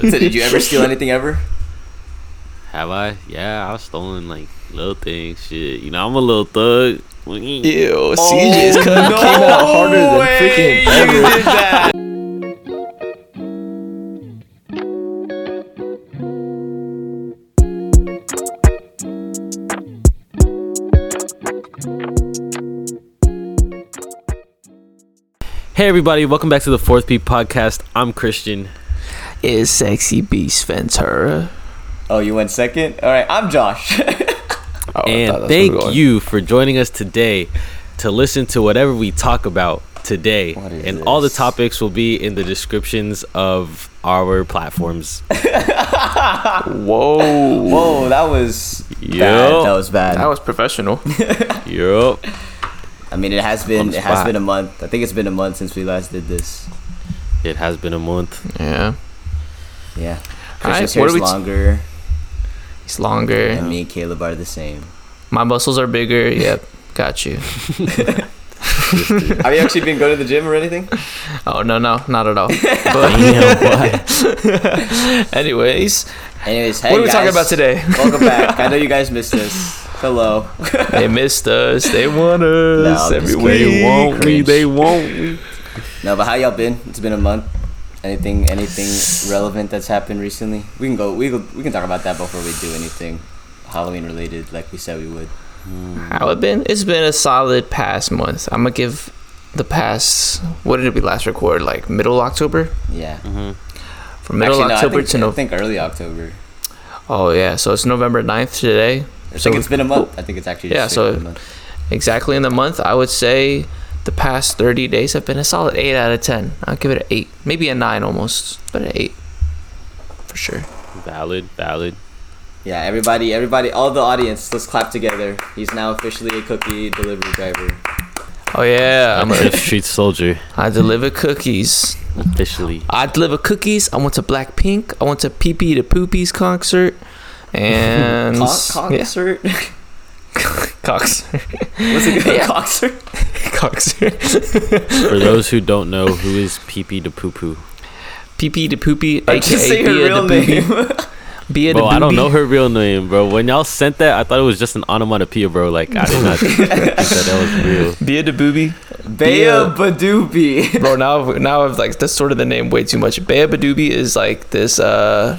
So did you ever steal anything ever? Have I? Yeah, I've stolen like little things. Shit, you know, I'm a little thug. Ew, oh, CJ's cut came out harder than freaking ever. did that. Hey everybody, welcome back to the Fourth P podcast. I'm Christian. Is sexy beast Ventura? Oh, you went second. All right, I'm Josh. Oh, and thank you for joining us today to listen to whatever we talk about today. What is And all the topics will be in the descriptions of our platforms. Whoa, Whoa, that was bad. That was bad. that was professional. yup. I mean, it has been it has been a month. I think it's been a month since we last did this. It has been a month. yeah, Yeah. Alright, Christian's what hair's are we t- longer, it's longer. and me and Caleb are the same. My muscles are bigger. Yep, got you. Have you actually been going to the gym or anything? Oh no, no, not at all. But anyways, Anyways, hey what are we guys. talking about today? Welcome back. I know you guys missed us. Hello. they missed us. They want us I'm every just They won't me. They won't me. No, but how y'all been? It's been a month. Anything anything relevant that's happened recently? We can go we go, we can talk about that before we do anything Halloween related like we said we would. How it been? It's been a solid past month. I'm gonna give the past. What did it be last record? Like middle October. Yeah. Mm-hmm. From middle Actually, no, October I think, to I think early October. Oh yeah, so it's November 9th today. I So think it's been a month. I think it's actually just Yeah, so- a month. Exactly in the month, I would say the past 30 days have been a solid 8 out of 10. I'll give it an 8, maybe a 9 almost, but an 8 for sure. Valid, valid. Yeah, everybody everybody all the audience, let's clap together. He's now officially a cookie delivery driver. Oh yeah, I'm I'm a, a street soldier I deliver cookies. officially. I deliver cookies. I went to Blackpink. I went to Pee Pee to Poopies concert. And Con- yeah, concert? concert. What's it called? Yeah. Concert? concert. For those who don't know, who is Pee Pee to Poo Poo? Pee Pee to Poopy, Like, just say her Bia real name. Bia the Bro, I don't know her real name, bro. When y'all sent that, I thought it was just an onomatopoeia, bro. Like I did not think that that was real. Bia the Boobie. Bea Bia. Badoobie. bro now now i've like that's sort of the name way too much beabadoobee is like this uh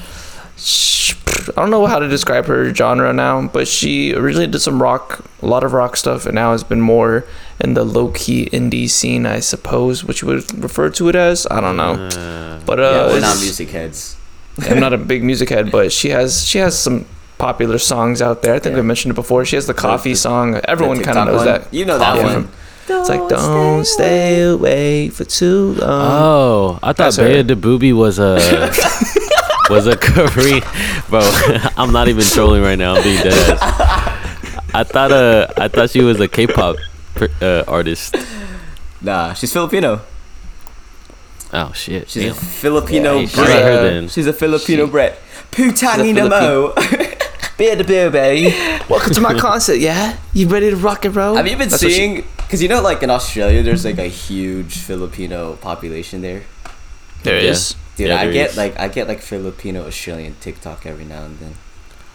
sh- i don't know how to describe her genre now but she originally did some rock a lot of rock stuff and now has been more in the low-key indie scene i suppose which you would refer to it as i don't know Uh, but uh yeah, we're it's- not music heads. i'm not a big music head but she has she has some popular songs out there i think Yeah. i mentioned it before she has the coffee the- song everyone kind of knows one. that You know that Yeah. one. it's like don't stay away for too long oh, I thought That's. Bea the Booby was a was a Korean, bro. I'm not even trolling right now. I'm being dead ass. I thought uh I thought she was a K-pop per- uh, artist. Nah, she's Filipino. Oh shit. She's Damn. a Filipino Yeah, shout out bred. her then. She's a Filipino She- bred. Putang She's a mo. Beer to beer, baby. Welcome to my concert, yeah? You ready to rock and roll? Have you been That's seeing? Because you know, like in Australia, there's like a huge Filipino population there. There Yeah. is. Dude, Yeah, I there get is. like I get like Filipino Australian TikTok every now and then.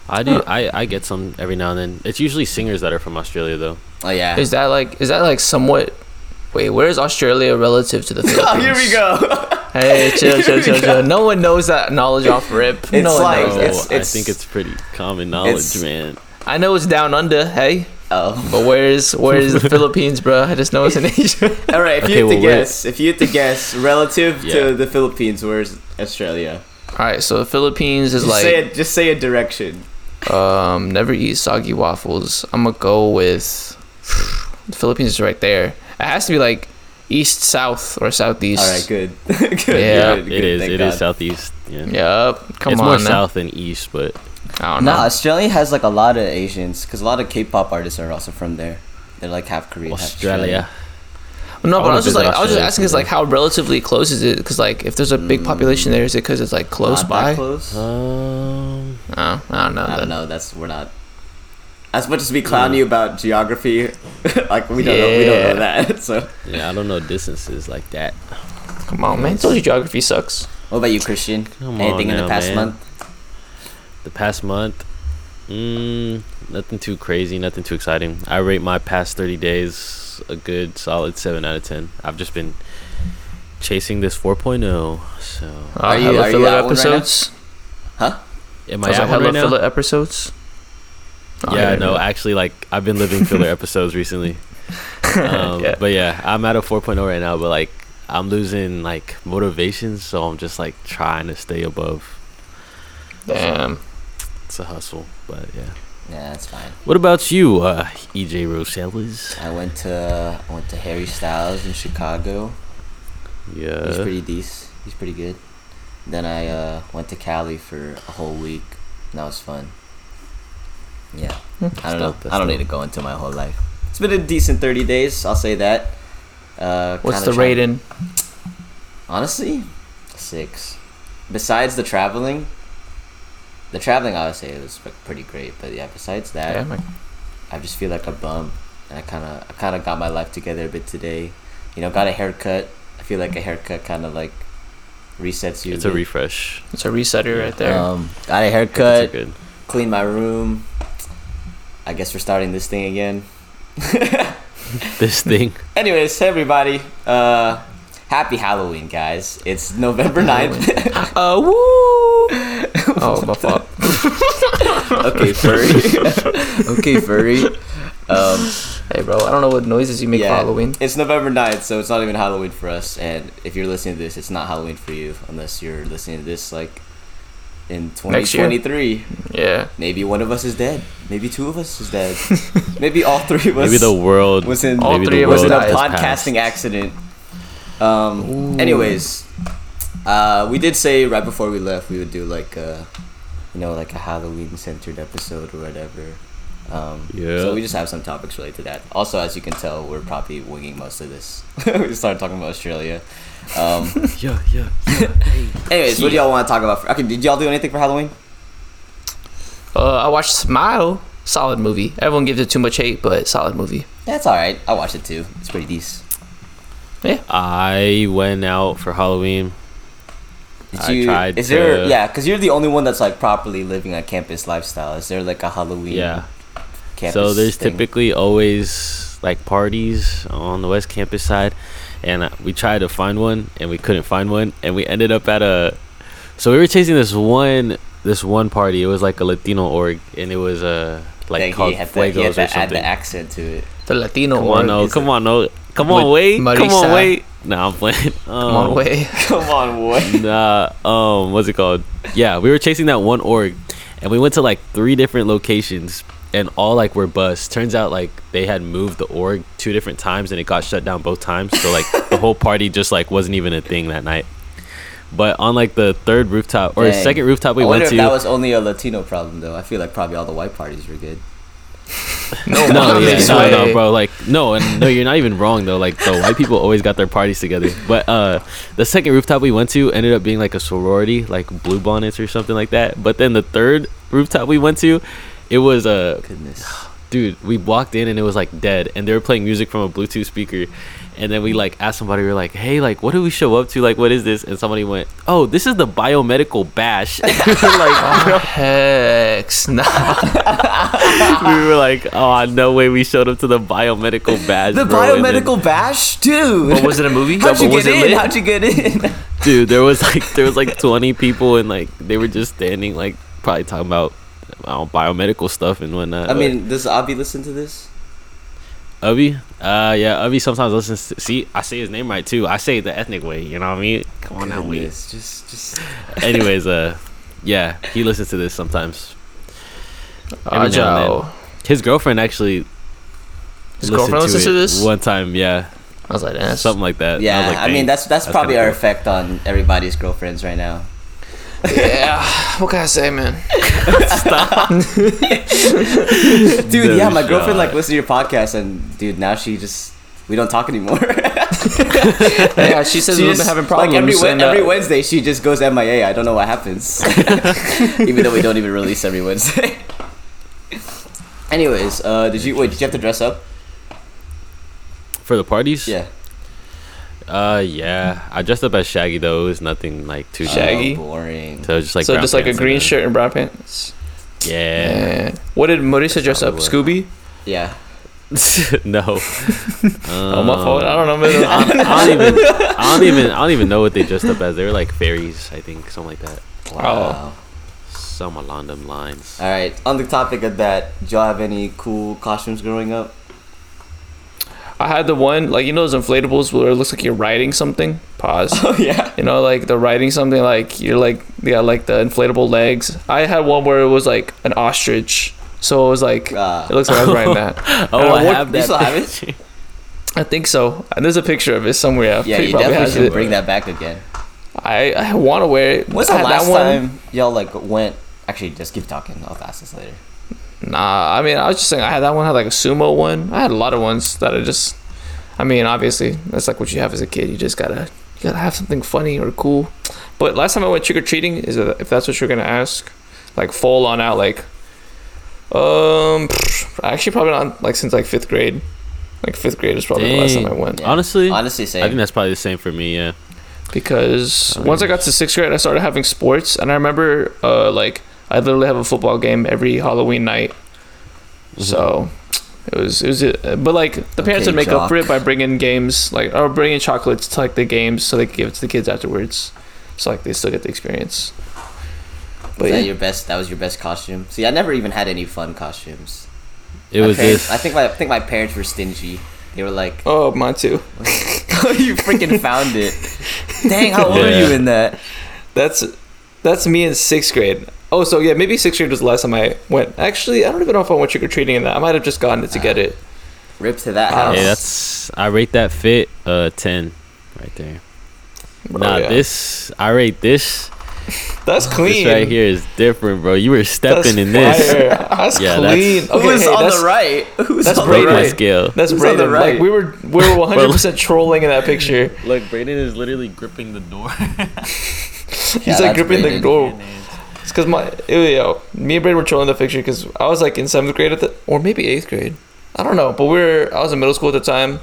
I do. I, I get some every now and then. It's usually singers that are from Australia though. Oh yeah. Is that like is that like somewhat Wait, where is Australia relative to the Philippines? oh, here we go. Hey, chill, chill, chill, chill. No one knows that knowledge off rip. It's no one like- knows Oh, that. it's- oh, I think it's pretty common knowledge, it's- man. I know it's down under, hey, oh. but where's where's the Philippines, bro? I just know it's in Asia. All right. If Okay, you had well, to where- guess, if you had to guess, relative Yeah. to the Philippines, where's Australia? All right, so the Philippines is Just like say it. Just say a direction. um never eat soggy waffles. I'm gonna go with the Philippines is right there. It has to be like east, south, or southeast. All right. Good. good. Yeah, good, It good, is. thank It is God. southeast. Yeah. Yep. Come it's on. more now. south than east, but I don't No, know. Australia has like a lot of Asians because a lot of K-pop artists are also from there. They're like half Korean, half Australia. No, but I wanna was just visit like, I was just asking, is like how relatively close is it? Because like, if there's a big population there, is it because it's like close Not by? that close. Um, Oh, I don't know. I then. don't know. That's we're not. As much as we clown you about geography, like we don't know, we don't know that. So yeah, I don't know distances like that. Come on, man. I told you geography sucks. What about you, Christian? Come Anything on in the past man. month? The past month, mm, nothing too crazy, nothing too exciting. I rate my past 30 days a good solid 7 out of 10. I've just been chasing this 4.0. So, Are you- hella are you filler at one right episodes. Huh? am I I was at like one hella right now? filler episodes. Oh, yeah, yeah, no, yeah. actually, like I've been living filler episodes recently. Um, Yeah. But yeah, I'm at a 4.0 right now, but like I'm losing like motivation, so I'm just like trying to stay above. Damn. It's a hustle, but yeah. Yeah, that's fine. What about you, uh, EJ Roceles? I went to I went to Harry Styles in Chicago. Yeah, he's pretty decent. He's pretty good. Then I uh, went to Cali for a whole week. That was fun. Yeah. I don't know. I don't need to go into my whole life. It's been a decent 30 days. I'll say that. Uh, What's the rating? Honestly, six. Besides the traveling, the traveling I would say was pretty great. But yeah, besides that, Yeah, man. I just feel like a bum, and I kind of I kind of got my life together a bit today. You know, got a haircut. I feel like a haircut kind of like resets you. It's a bit. refresh. It's a resetter right there. Um, got a haircut. good. Clean my room. I guess we're starting this thing again. This thing. Anyways, hey everybody. Uh, happy Halloween, guys. It's November 9th. Uh, woo! oh, my fault. okay, furry. okay, furry. Um, Hey, bro, I don't know what noises you make for Halloween. It's November 9th, so it's not even Halloween for us. And if you're listening to this, it's not Halloween for you unless you're listening to this like in Next year. 2023. Yeah. Maybe one of us is dead. Maybe two of us is dead. Maybe all three of us. Maybe the world was in All three the of us was in a died. has passed. podcasting accident. Um. Ooh. Anyways, uh, we did say right before we left we would do like a, you know, like a Halloween centered episode or whatever. Um, Yeah. So we just have some topics related to that. Also, as you can tell, we're probably winging most of this. we started talking about Australia. Um, Yeah, yeah. anyways, what do y'all want to talk about? For, okay, did y'all do anything for Halloween? Uh, I watched Smile. Solid movie. Everyone gives it too much hate, but solid movie. Yeah, it's all right. I watched it too. It's pretty decent. Yeah. I went out for Halloween. Did I you? tried is there? Yeah, because you're the only one that's like properly living a campus lifestyle. Is there like a Halloween? Yeah. Campus so there's thing? typically always like parties on the West Campus side, and uh, we tried to find one and we couldn't find one, and we ended up at a. So we were chasing this one this one party. It was like a Latino org, and it was uh, like Like called he had, to, he had Fuegos to or add the accent to it. The Latino Come one. on, no, is come it- on, no, come on, With wait, come on, wait. No, I'm playing. Come on, Um, way. Come on, what? nah, um, what's it called? Yeah, we were chasing that one org, and we went to like three different locations, and all like were bust. Turns out like they had moved the org two different times, and it got shut down both times. So like the whole party just like wasn't even a thing that night. But on like the third rooftop or Dang. second rooftop we I wonder went if to, that was only a Latino problem though. I feel like probably all the white parties were good. No, no, yeah, no, no, bro. Like, no, and no, you're not even wrong though. Like, the white people always got their parties together. But uh, the second rooftop we went to ended up being like a sorority, like blue bonnets or something like that. But then the third rooftop we went to, it was a uh, Goodness. Dude. We walked in and it was like dead, and they were playing music from a Bluetooth speaker. And then we like asked somebody, we were like, "Hey, like, what do we show up to? Like, what is this?" And somebody went, "Oh, this is the biomedical bash." we were like, Heck, nah. we were like, "Oh, no way, we showed up to the biomedical bash." The bro." And then- biomedical bash, dude. What was it a movie? How'd you get in? lit? How'd you get in? dude there was like there was like 20 people and like they were just standing like probably talking about I don't biomedical stuff and whatnot I mean, does Abby listen to this? but Ubby uh yeah Ubby sometimes listens to see I say his name right too I say it the ethnic way you know what I mean come on now wait just, just. anyways uh yeah he listens to this sometimes Every now and Ajo. his girlfriend actually His listened girlfriend listens to it this? one time yeah I was like, that's something like that Yeah, was like, I mean that's that's, that's probably our cool. effect on everybody's girlfriends right now. Yeah. What can I say, man? Stop, dude, No yeah, my girlfriend like shot. listened to your podcast, and dude, now she just we don't talk anymore. Yeah, she says She we've just- been having problems. Like every, and, uh, every Wednesday, she just goes MIA. I don't know what happens, even though we don't even release every Wednesday. Anyways, uh, did you wait? Did you have to dress up? for the parties Yeah. Uh, yeah. I dressed up as Shaggy though. It was nothing like too Shaggy? Oh, boring. So it was just like so just like a green shirt and brown pants. Yeah. Yeah. What did Marisa dress up? probably Scooby? Yeah. no. oh my fault. I don't know. Man. I, I don't even. I don't even. I don't even know what they dressed up as. They were like fairies, I think, something like that. Wow. Some along them lines. All right. On the topic of that, do y'all have any cool costumes growing up? I had the one like you know those inflatables where it looks like you're riding something. Pause. Oh yeah. You know, like the riding something like you're like yeah, like the inflatable legs. I had one where it was like an ostrich. So it was like Ah. it looks like I was riding that. Oh, And I what- have you that. still have it? I think so. And there's a picture of it somewhere. Yeah, you probably definitely should bring that back again. I, I want to wear it. When's the last one- time y'all like went? Actually, just keep talking. I'll ask this later. Nah, I mean, I was just saying I had that one. I had like a sumo one. I had a lot of ones that I just. I mean, obviously, that's like what you have as a kid. You just gotta, you gotta have something funny or cool. But last time I went trick or treating is it- if that's what you're gonna ask, like full on out, like, um, actually probably not like since like fifth grade. Like fifth grade is probably the last time I went Yeah. Honestly, Honestly, same. I think that's probably the same for me. Yeah. because Oh, once I got to sixth grade, I started having sports, and I remember uh like I literally have a football game every Halloween night. So it was it was but like the parents Okay, would make up for it by bringing games like or bringing chocolates to like the games so they could give it to the kids afterwards. So like they still get the experience. But Was yeah, that your best? That was your best costume. See, I never even had any fun costumes. It My was parents- this. I think my I think my parents were stingy. They were like, oh mine too. "Oh, you freaking found it! Dang, how old are you in that?" That's that's me in sixth grade. Oh, so yeah, maybe sixth grade was the last time I went. Actually, I don't even know if I went trick or treating in that. I might have just gotten it to get it. Rip to that house. Yeah, that's. I rate that fit uh ten, right there. Bro, nah, yeah. this I rate this. that's clean. This right here is different, bro. You were That's stepping in this. fire. That's Yeah, clean. Who Okay, was hey, on that's, the right? Who's that's on great, the Break my right? scale. That's Who's on the Brayden. right? Like we were we were 100 percent trolling in that picture. Look, Brayden is literally gripping the door. He's Yeah, like that's gripping the Brayden. Door. It's because my ew, yo, me and Brayden were trolling the picture because I was like in seventh grade at the or maybe eighth grade. I don't know, but we were I was in middle school at the time,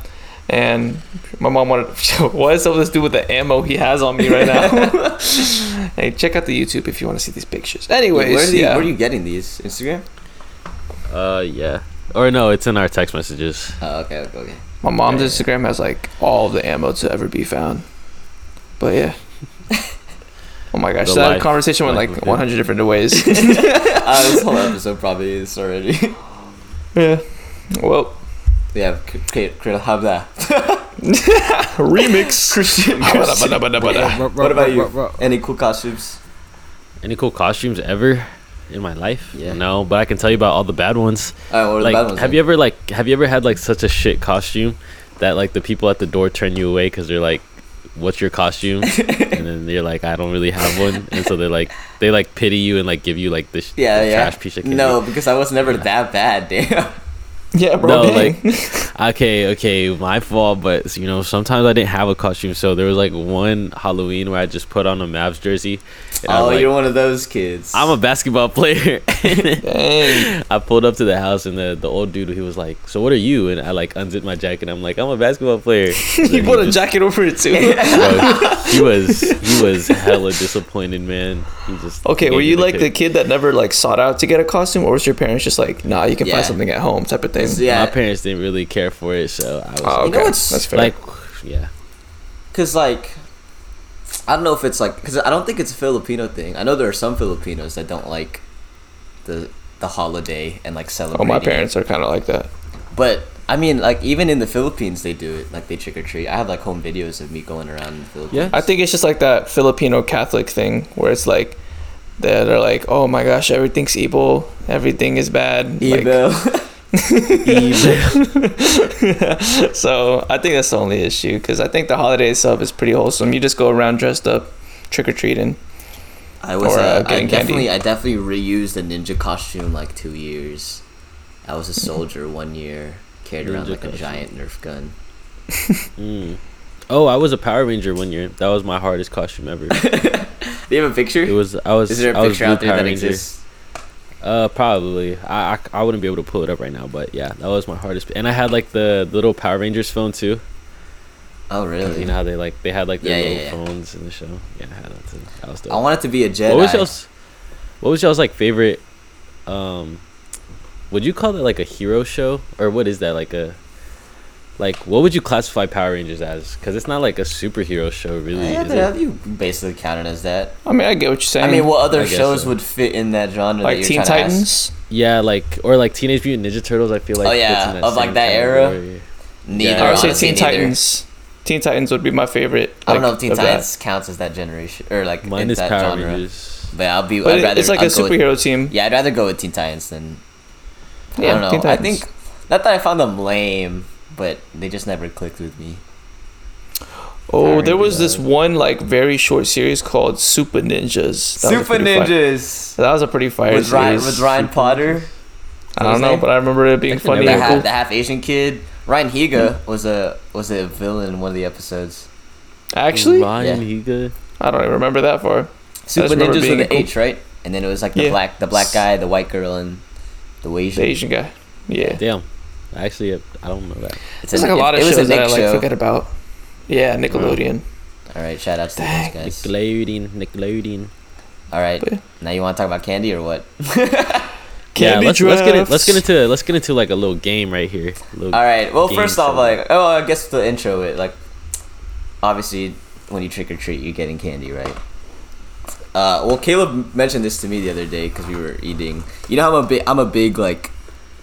and my mom wanted. What is up with this dude with the ammo he has on me right now? hey, check out the YouTube if you want to see these pictures. Anyways, where, are you, yeah. where are you getting these? Instagram? uh, yeah. Or no, it's in our text messages. Oh, okay, okay, okay. My mom's Yeah. Instagram has like all the ammo to ever be found. But yeah. Oh my gosh, The that life- conversation went like within. 100 different ways. Uh, this whole episode probably is already. yeah. Well, yeah, create, create, have that. remix. Christian. What about you? Any cool costumes? Any cool costumes ever in my life? Yeah. No, but I can tell you about all the bad ones. Alright, what are like, the bad ones? have then? you ever like have you ever had like such a shit costume that like the people at the door turn you away because they're like, "What's your costume?" and then you're like, "I don't really have one," and so they're like, they like pity you and like give you like this Yeah, the yeah. trash piece of candy. No, because I was never that bad. Damn. Yeah, bro. No, dang. like okay, okay, my fault, but you know, sometimes I didn't have a costume, so there was like one Halloween where I just put on a Mavs jersey. And Oh, like, you're one of those kids. I'm a basketball player. Dang. I pulled up to the house and the, the old dude he was like, "So what are you?" And I like unzipped my jacket. I'm like, "I'm a basketball player." he you put a just- jacket over it too. bro, he was he was hella disappointed, man. He just Okay, were me you like the kid that never like sought out to get a costume, or was your parents just like, nah, you can Yeah. find something at home type of thing? yeah, My parents didn't really care for it, so I was Oh, You like, know okay, what's- that's fair. like, yeah. Cause like, I don't know if it's like, cause I don't think it's a Filipino thing. I know there are some Filipinos that don't like the the holiday and like celebrate. oh, my parents are kind of like that. But I mean, like even in the Philippines, they do it. Like they trick or treat. I have like home videos of me going around in the Philippines. Yeah. I think it's just like that Filipino Catholic thing where it's like they're, they're like, oh my gosh, everything's evil, everything is bad. Like, Evil. so I think that's the only issue because I think the holiday itself is pretty wholesome. You just go around dressed up, trick or treating. I was. Or, uh, Uh, I definitely. candy. I definitely reused a ninja costume like two years. I was a soldier one year. Carried around Ninja like a giant Nerf gun. Mm. Oh, I was a Power Ranger one year. That was my hardest costume ever. Do you have a picture? It was I was Is there a I was picture out there Power that Ranger. exists? Uh, probably. I, I I wouldn't be able to pull it up right now, but yeah, that was my hardest. And I had like the, little Power Rangers phone too. Oh really? You know how they like they had like their Yeah, yeah, little yeah. phones in the show. Yeah, I had that too. That was dope. I want it to be a Jedi. What was y'all's What was y'all's like favorite? Um, would you call it like a hero show or what is that like a? Like, what would you classify Power Rangers as? Because it's not like a superhero show, really. Yeah, is it? you basically count it as that. I mean, I get what you're saying. I mean, what other shows so. would fit in that genre? that like you're Teen trying to ask? Titans. Yeah, like or like Teenage Mutant Ninja Turtles. I feel like Oh, fits yeah, in of, like, that era? category. Neither. Yeah, I would say Teen neither. Titans. Teen Titans would be my favorite. I don't know if Teen of that. Titans counts as that generation or like Mine in is that Power genre. Rangers. But I'll be. But I'd rather, it's like I'll a go with- superhero team. yeah, I'd rather go with Teen Titans than. I don't know. Teen I think not that I found them lame, but they just never clicked with me. Oh, there was this one like very short series called Supah Ninjas. That Supah pretty fi- Ninjas that was a pretty fire with Ryan series. with Ryan Potter. I don't know, name? but I remember it being funny the and half, cool. the half Asian kid. Ryan Higa hmm. was a was a villain in one of the episodes. Actually, Ryan Yeah. Higa. I don't even remember that far. Supah remember Ninjas being with an cool. H, right? And then it was like the Yeah. black the black guy, the white girl, and the The Asian. Asian guy. Yeah. Damn. Actually, I don't know that. It's There's like a lot of it was shows a that I like show. forget about. Yeah, Nickelodeon. All right, shout outs to Dang. those guys. Nickelodeon, Nickelodeon. All right, But- now you want to talk about candy or what? yeah, Candy let's let's get it. Let's get into let's get into like a little game right here. All right. Well, first off, like, oh, I guess the intro it like, obviously, when you trick or treat, you're getting candy, right? Uh, well, Caleb mentioned this to me the other day because we were eating. You know, I'm a big, I'm a big like,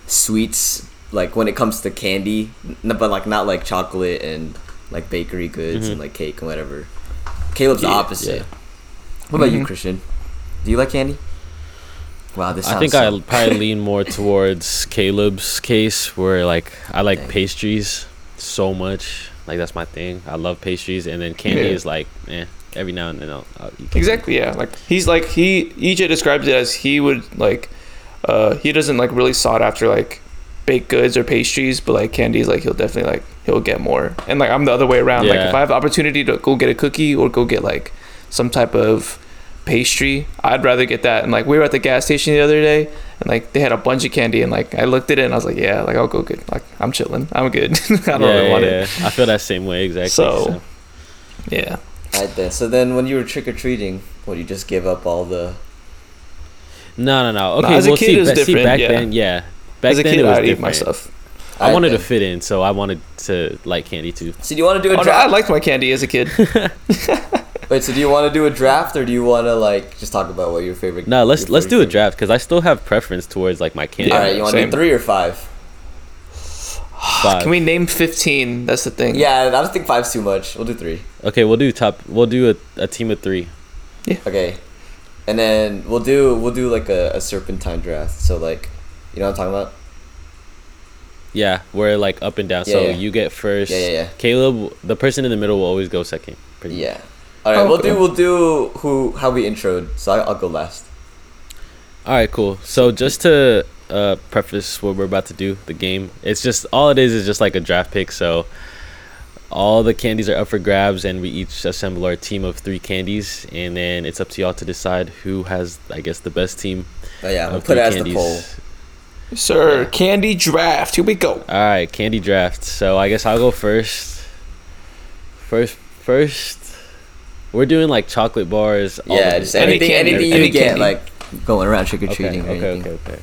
sweets like when it comes to candy, but like not like chocolate and like bakery goods Mhm. and like cake and whatever. Caleb's the opposite. yeah. What about you, Mhm. Christian? Do you like candy? Wow, this. I Sounds think so- I probably lean more towards Caleb's case, where like I like Dang. pastries so much. Like that's my thing. I love pastries, and then candy Yeah. is like, eh. Every now and then I'll, I'll eat. Exactly, yeah. Like he's like he EJ describes it as he would like uh he doesn't like really sought after like baked goods or pastries, but like candies like he'll definitely like he'll get more. And like I'm the other way around. Like if I have the opportunity to go get a cookie or go get like some type of pastry, I'd rather get that. And like we were at the gas station the other day and like they had a bunch of candy and like I looked at it and I was like, Yeah, like I'll go get like I'm chilling. I'm good. I don't yeah, really yeah, want yeah. it. I feel that same way exactly. So- so. Yeah. Right then. So then, when you were trick or treating, what you just give up all the? No, no, no. No, Okay, as a well, kid, see, it was ba- see, different, back yeah. then, yeah. Back As a then, kid it was I'd eat different. my stuff. I Right wanted to fit in, so I wanted to like candy too. So do you want to do a Oh, no, I draft? liked my candy as a kid. Wait, so do you want to do a draft or do you want to like just talk about what your favorite? No, let's let's do a favorite- draft because I still have preference towards like my candy. All right, you want to do three or five? Five. Can we name 15? That's the thing. Yeah, I don't think five's too much. We'll do three. Okay, we'll do top. We'll do a, a team of three. Yeah. Okay, and then we'll do we'll do like a, a serpentine draft. So like, you know what I'm talking about? Yeah, we're like up and down. Yeah, so yeah. you get first. Yeah, yeah, yeah. Caleb, the person in the middle will always go second. pretty much. Yeah. All right, we'll Okay. do we'll do who how we introed. So I, I'll go last. All right, cool. So just to uh, preface what we're about to do, the game, it's just all it is is just like a draft pick. So all the candies are up for grabs, and we each assemble our team of three candies, and then it's up to y'all to decide who has, I guess, the best team. But yeah, we'll put it three as candies. the poll. Sir, Yeah. candy draft. Here we go. All right, candy draft. So I guess I'll go first. First, first, we're doing like chocolate bars. Yeah, just Any anything candy, anything any you get candy. like going around trick or Okay, treating or okay, anything. okay, okay.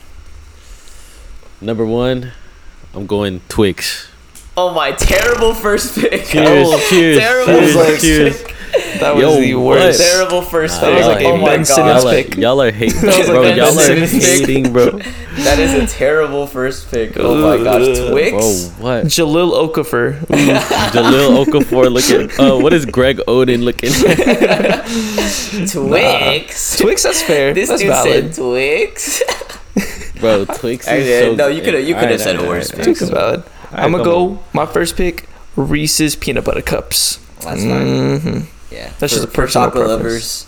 Number one, I'm going Twix. Oh my terrible first pick. Cheers, Oh, cheers, terrible cheers, first cheers. pick. That was Yo, the what? worst. Terrible first Nah, pick. that was like oh a my Ben god. Simmons Y'all are, pick. y'all are hating, That was like bro. Y'all are Simmons pick. hating, bro. That is a terrible first pick. Oh my gosh, Twix. Bro, what? Jahlil Okafor. Jahlil Okafor looking. Uh, what is Greg Oden looking? Twix. Twix, that's fair. This that's dude valid. said Twix. bro, Twix is so. no, you coulda- you coulda Alright, said alright, worse, alright, Twix is valid. Alright, I'm gonna go. on. My first pick: Reese's peanut butter cups. That's fine. hmm Yeah. That's for, just a personal chocolate preference. lovers.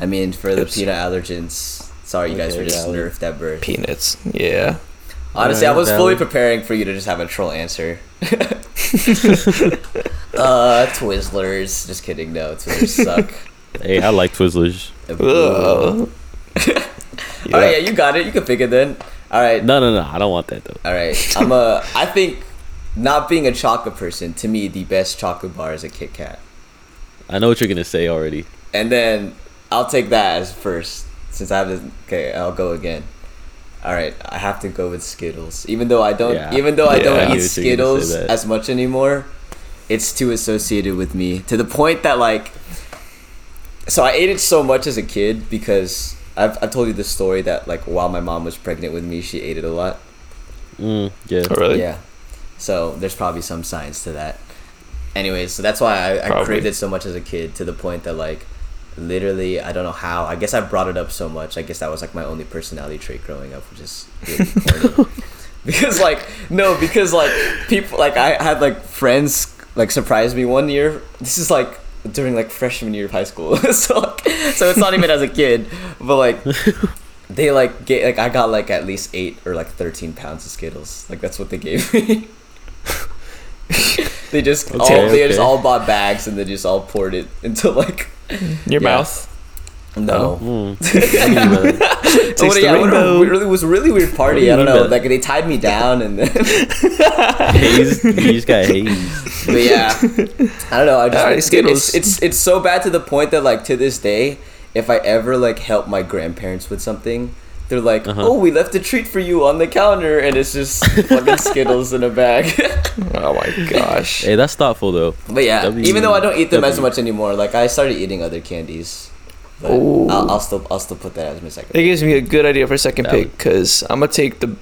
I mean, for the peanut allergens. Sorry, you guys were just valid. nerfed at birth. Peanuts. Yeah. Honestly, I was fully preparing for you to just have a troll answer. uh, Twizzlers. Just kidding. No, Twizzlers suck. Hey, I like Twizzlers. Ugh. All right, yeah, you got it. You can pick it then. All right, No, no, no. I don't want that though. all right. I'm a. I think not being a chocolate person, to me, the best chocolate bar is a Kit Kat. I know what you're gonna say already. And then I'll take that as first, since I have this. Okay, I'll go again. All right, I have to go with Skittles. Even though I don't, Yeah. even though I Yeah, don't I eat knew you were gonna say Skittles as much anymore, it's too associated with me to the point that like. So I ate it so much as a kid because I've I've told you the story that like while my mom was pregnant with me, she ate it a lot. Mm, yeah. Oh, really? Yeah. So there's probably some science to that. Anyways, so that's why I, I craved it so much as a kid to the point that like literally I don't know how. I guess I brought it up so much. I guess that was like my only personality trait growing up, which is really because like no, because like people like I had like friends like surprise me one year. This is like during like freshman year of high school. so like, so it's not even as a kid, but like they like get like I got like at least eight or like thirteen pounds of Skittles. Like that's what they gave me. They just all Okay, they just all bought bags and they just all poured it into like Your Yeah. mouth. no. Mm. Taste Oh, the yeah, what a rainbow. really, it was a really weird party. I don't know. Like they tied me down and then, haze. You just got haze. but yeah, I don't know. I just Alright, dude, Skittles. it's, it's it's so bad to the point that like to this day, if I ever like help my grandparents with something, they're like, Uh-huh. "Oh, we left a treat for you on the counter," and it's just fucking Skittles in a bag. Oh my gosh. Hey, that's thoughtful though. But yeah, W- even though I don't eat them as much anymore, like I started eating other candies. But I'll, I'll still I'll still put that as my second. It gives me a good idea for second That pick because I'm gonna take the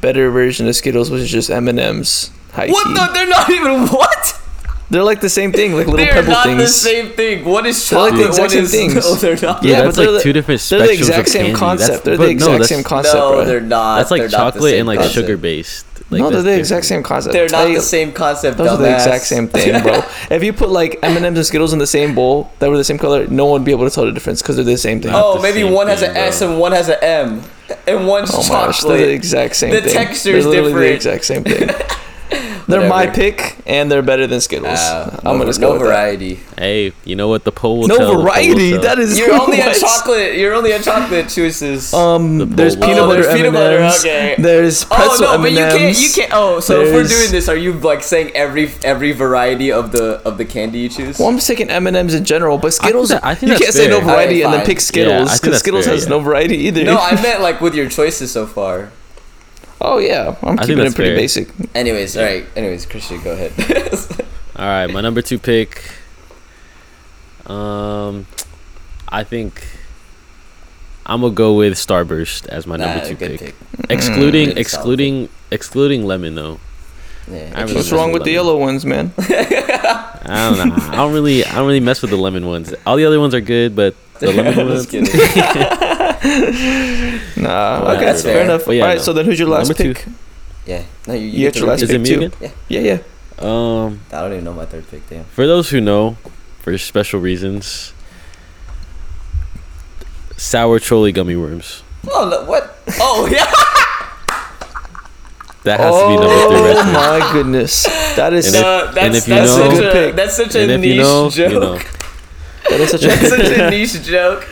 better version of Skittles, which is just M and M's. What No, They're not even what? They're like the same thing, like little They're not the same thing. One is They're like the exact one same is things. no, oh, they're not. Yeah, Yeah, that's but they're like the- two different They're the exact of same candy. concept. That's, they're the exact no, same that's, concept, no, bro. they're not. That's like They're not the chocolate same and like concept. sugar based. Like, no, they're that's the exact same concept. They're not They- the same concept. Those are the exact same thing, bro. if you put like M and M's and Skittles in the same bowl that were the same color, no one would be able to tell the difference because they're the same thing. Oh, maybe same one has thing, an S and one has an M, and one's Oh my gosh, they're chocolate. the exact same The thing. texture's they're literally the exact same thing. they're my pick, and they're better than Skittles. Uh, I'm no, gonna just no go with that. variety. Hey, you know what? The poll will No tell. the poll will variety. tell. That is You're only a chocolate. You're only a chocolate choices. Um, The there's peanut Oh, butter there's peanut butter, M&Ms. okay. There's Oh pretzel no, but you can't. You can't. Oh, so if we're doing this, are you like saying every every variety of the of the candy you choose? Well, I'm just taking M and M's in general, but Skittles. that- I think you that's can't say no variety Alright, and then pick Skittles because that's Skittles fair, has yeah. no variety either. no, I meant like with your choices so far. Oh yeah, I'm I keeping it pretty fair. basic. Anyways, all right. Anyways, Christian, go ahead. All right, my number two pick. Um, I think I'm gonna go with Starburst as my number two good pick. Mm, Excluding Really solid excluding excluding lemon though. Yeah. I really What's wrong with the yellow ones, man? I don't know. I don't really I don't really mess with the lemon ones. All the other ones are good, but the lemon Just ones. Kidding. Nah, Well, okay, that's fair, fair. enough. But yeah, All right, no. so then who's your last Number two. pick? Yeah. No, you, you, You get get your last Is pick. it me too. again? Yeah, yeah. Um, I don't even know my third pick. Damn. for those who know, for special reasons, sour Trolli gummy worms. Oh no, what? Oh yeah. That has to be number three right Oh my goodness, that is And if- No, that's, if you that's know- such a pick. that's such a niche you know, joke. you know. That is such a such a niche joke.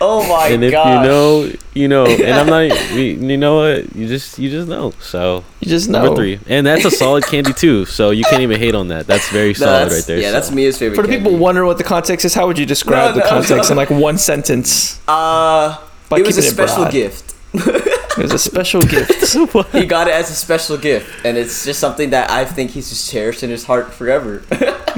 Oh my god! and if gosh. you know, you know. And I'm not. You know what? You just you just know. So you just know. number three, and that's a solid candy too. So you can't even hate on that. That's very No, solid that's- right there. Yeah, that's so. Mia's favorite. For the people wondering what the context is, how would you describe No, the no, context no. in like one sentence? Uh, By it was a it special broad. gift. It was a special gift. He got it as a special gift, and it's just something that I think he's just cherished in his heart forever.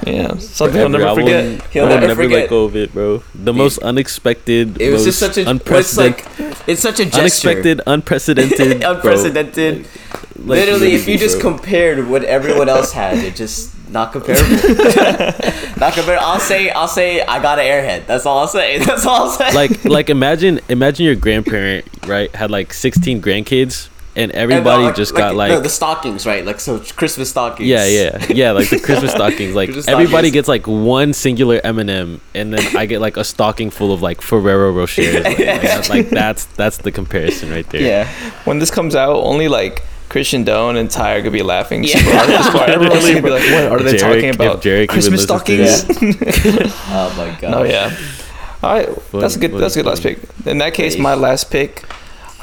Yeah, something I'll never forget. He'll never never forget. let go of it, bro. The most unexpected. It was just such a it's unprecedented, like it's such a gesture. unexpected, unprecedented, unprecedented. Like, literally, if you just compared what everyone else had, it just not comparable. not comparable. I'll say, I'll say, I got an airhead. That's all I'll say. That's all I'll say. like like imagine imagine your grandparent right had like 16 grandkids and And, uh, everybody like- just got like no, the stockings, right? Like so, Christmas stockings. yeah yeah yeah like the christmas stockings like Christmas everybody stockings. gets like one singular m&m and then i get like a stocking full of like ferrero rochers like, like, that's- like that's that's the comparison right there Yeah. When this comes out, only like Christian Doan and Ty are gonna be laughing. Yeah. super hard at this part. Everyone's gonna be like, "What are they Jarek- talking about? Jarek Christmas stockings?" Oh my god. Oh yeah. All right, that's a good. That's a good last pick. In that case, my last pick.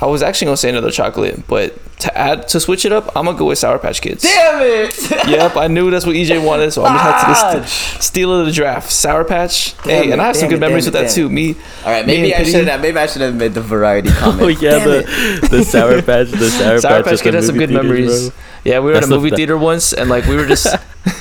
I was actually gonna say another chocolate, but to add to switch it up, I'm gonna go with Sour Patch Kids. Damn it! yep, I knew that's what EJ wanted, so I'm gonna have to Fudge. st- steal it of the draft. Sour Patch. Damn hey, it, and I have some good it, memories with it, that too. Me, All right, maybe I should have. Maybe I should have made the variety comment. Oh yeah, Damn it. the the sour patch, the sour, Sour patch, Patch at Kid has some good theaters, memories. bro. Yeah, we were That's at a movie that- theater once, and like we were just,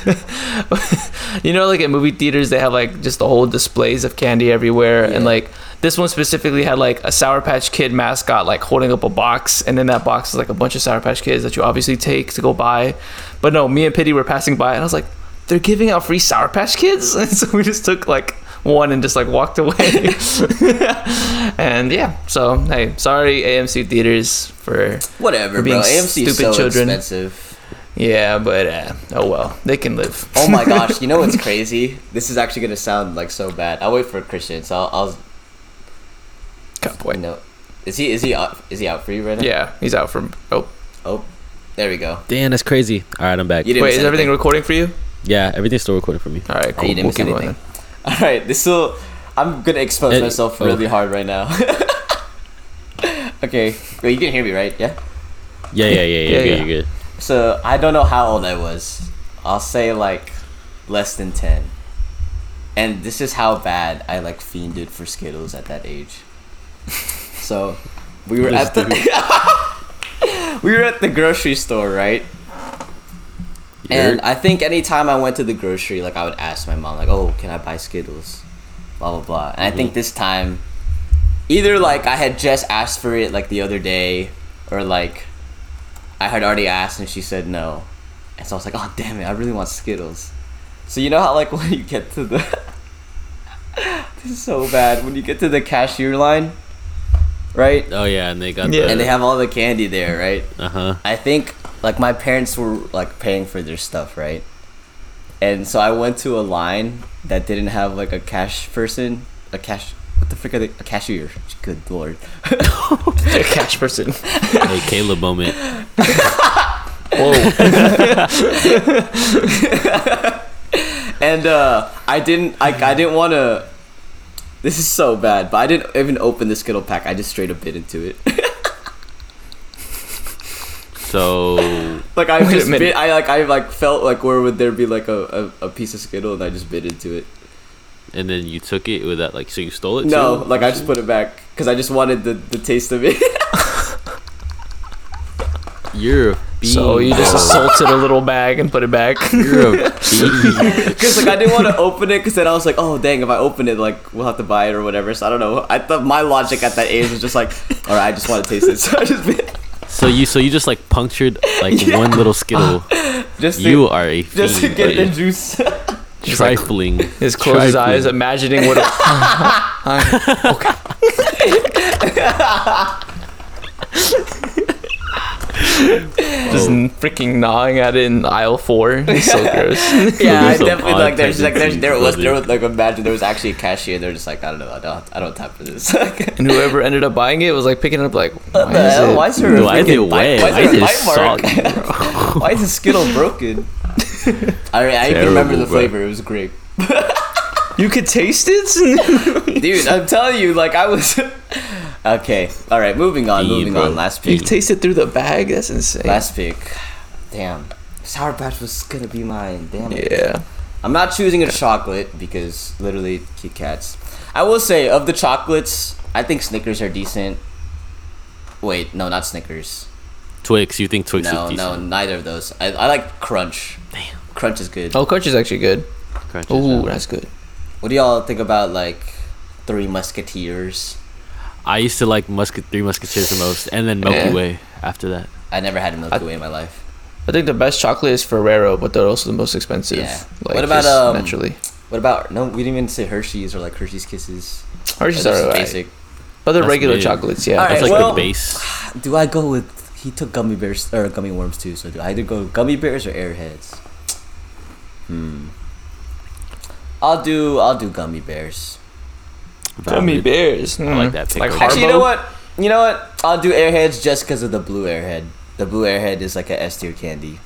you know, like at movie theaters they have like just the whole displays of candy everywhere, and like this one specifically had like a Sour Patch Kid mascot like holding up a box, and in that box is like a bunch of Sour Patch Kids that you obviously take to go buy. But no, me and Pity were passing by, and I was like, they're giving out free Sour Patch Kids, and so we just took like one and just like walked away. and yeah, so hey, sorry AMC theaters for Whatever, For being bro. AMC is stupid so children. expensive. yeah, but uh, oh well, they can live. Oh my gosh! You know what's crazy? This is actually gonna sound like so bad. I'll wait for Christian. So I'll. I'll Cut point. no. Is he? Is he? Out, is he out for you right now? Yeah, he's out from. Oh, Oh, there we go. Dan, that's crazy. All right, I'm back. Wait, miss is everything recording for you? Yeah, everything's still recording for me. All right, cool. you didn't We'll miss keep going anything. All right. This will. I'm gonna expose It- myself really hard right now. okay. Wait, you can hear me, right? Yeah. Yeah, yeah, yeah, yeah. Yeah, you're good, good. So I don't know how old I was. I'll say like less than ten. And this is how bad I like fiended for Skittles at that age. So we were at the we were at the grocery store, right? And I think anytime I went to the grocery, like I would ask my mom, like, "Oh, can I buy Skittles?" Blah blah blah. And I Mm-hmm. think this time, either like I had just asked for it like the other day, or like I had already asked and she said no, and so I was like, "Oh damn it, I really want Skittles." So you know how like when you get to the this is so bad when you get to the cashier line, right? oh yeah, and they got Yeah. And they have all the candy there, right? uh huh. I think like my parents were like paying for their stuff, right? And so I went to a line that didn't have like a cash person, a cash. What the frick are they? A cashier. Good lord. A cash person. Hey, Caleb moment. Whoa. And uh, I didn't. I I didn't want to. This is so bad, but I didn't even open the Skittle pack. I just straight up bit into it. So like I just bit. I like I like felt like where would there be like a, a, a piece of Skittle, and I just bit into it. and then you took it with that like so you stole it No, too? like I just put it back because I just wanted the, the taste of it. You're a fiend. so you just assaulted a little bag and put it back. You're a. Because like I didn't want to open it because then I was like, oh dang, if I open it, like we'll have to buy it or whatever. So I don't know. I thought my logic at that age was just like, all right, I just want to taste it. So I just bit, So you so you just like punctured like Yeah. one little skittle. just to, you are a fiend. just to get the juice. Just like- trifling. Just close his eyes, Trifling. imagining what. A, okay. Just oh. freaking gnawing at it in aisle four. It's so gross. yeah, I definitely like there's like there's there was there was like imagine there was actually a cashier. They're just like I don't know, I don't I don't have time for this. and whoever ended up buying it was like picking it up like, why the is hell? it? Why is there a Why is it wet? Why Why is is there a it bite mark? soggy, Why is the Skittle broken? I I even remember the bro. flavor. It was grape. You could taste it. Dude, I'm telling you, like I was. Okay, all right. Moving on. Fiend, moving bro. on. Last pick. you pick. tasted through the bag. That's insane. Last pick. Damn. Sour Patch was gonna be mine. Damn it. yeah. I'm not choosing a chocolate because literally Kit Kats. I will say of the chocolates, I think Snickers are decent. Wait, no, not Snickers. Twix, you think Twix no, is no, neither of those. I, I like Crunch. Damn. Crunch is good. Oh, Crunch is actually good. Crunch Ooh, out. that's good. What do y'all think about like Three Musketeers? I used to like Musket Three Musketeers the most, and then Milky Yeah. Way after that. I never had a Milky I- Way in my life. I think the best chocolate is Ferrero, but they're also the most expensive. Yeah. Like, What about, just um, naturally? What about no? We didn't even say Hershey's or like Hershey's Kisses. Hershey's are just alright. basic. But they're regular mid. chocolates, yeah. Alright, That's like well- the base. Do I go with? He took gummy bears or gummy worms too. So do I either go gummy bears or Airheads? Hmm. I'll do. I'll do gummy bears. Gummy Valid. bears. I mm. like that pick Like right Haribo. Actually, you know what? You know what? I'll do Airheads just because of the blue Airhead. The blue Airhead is like a S tier candy.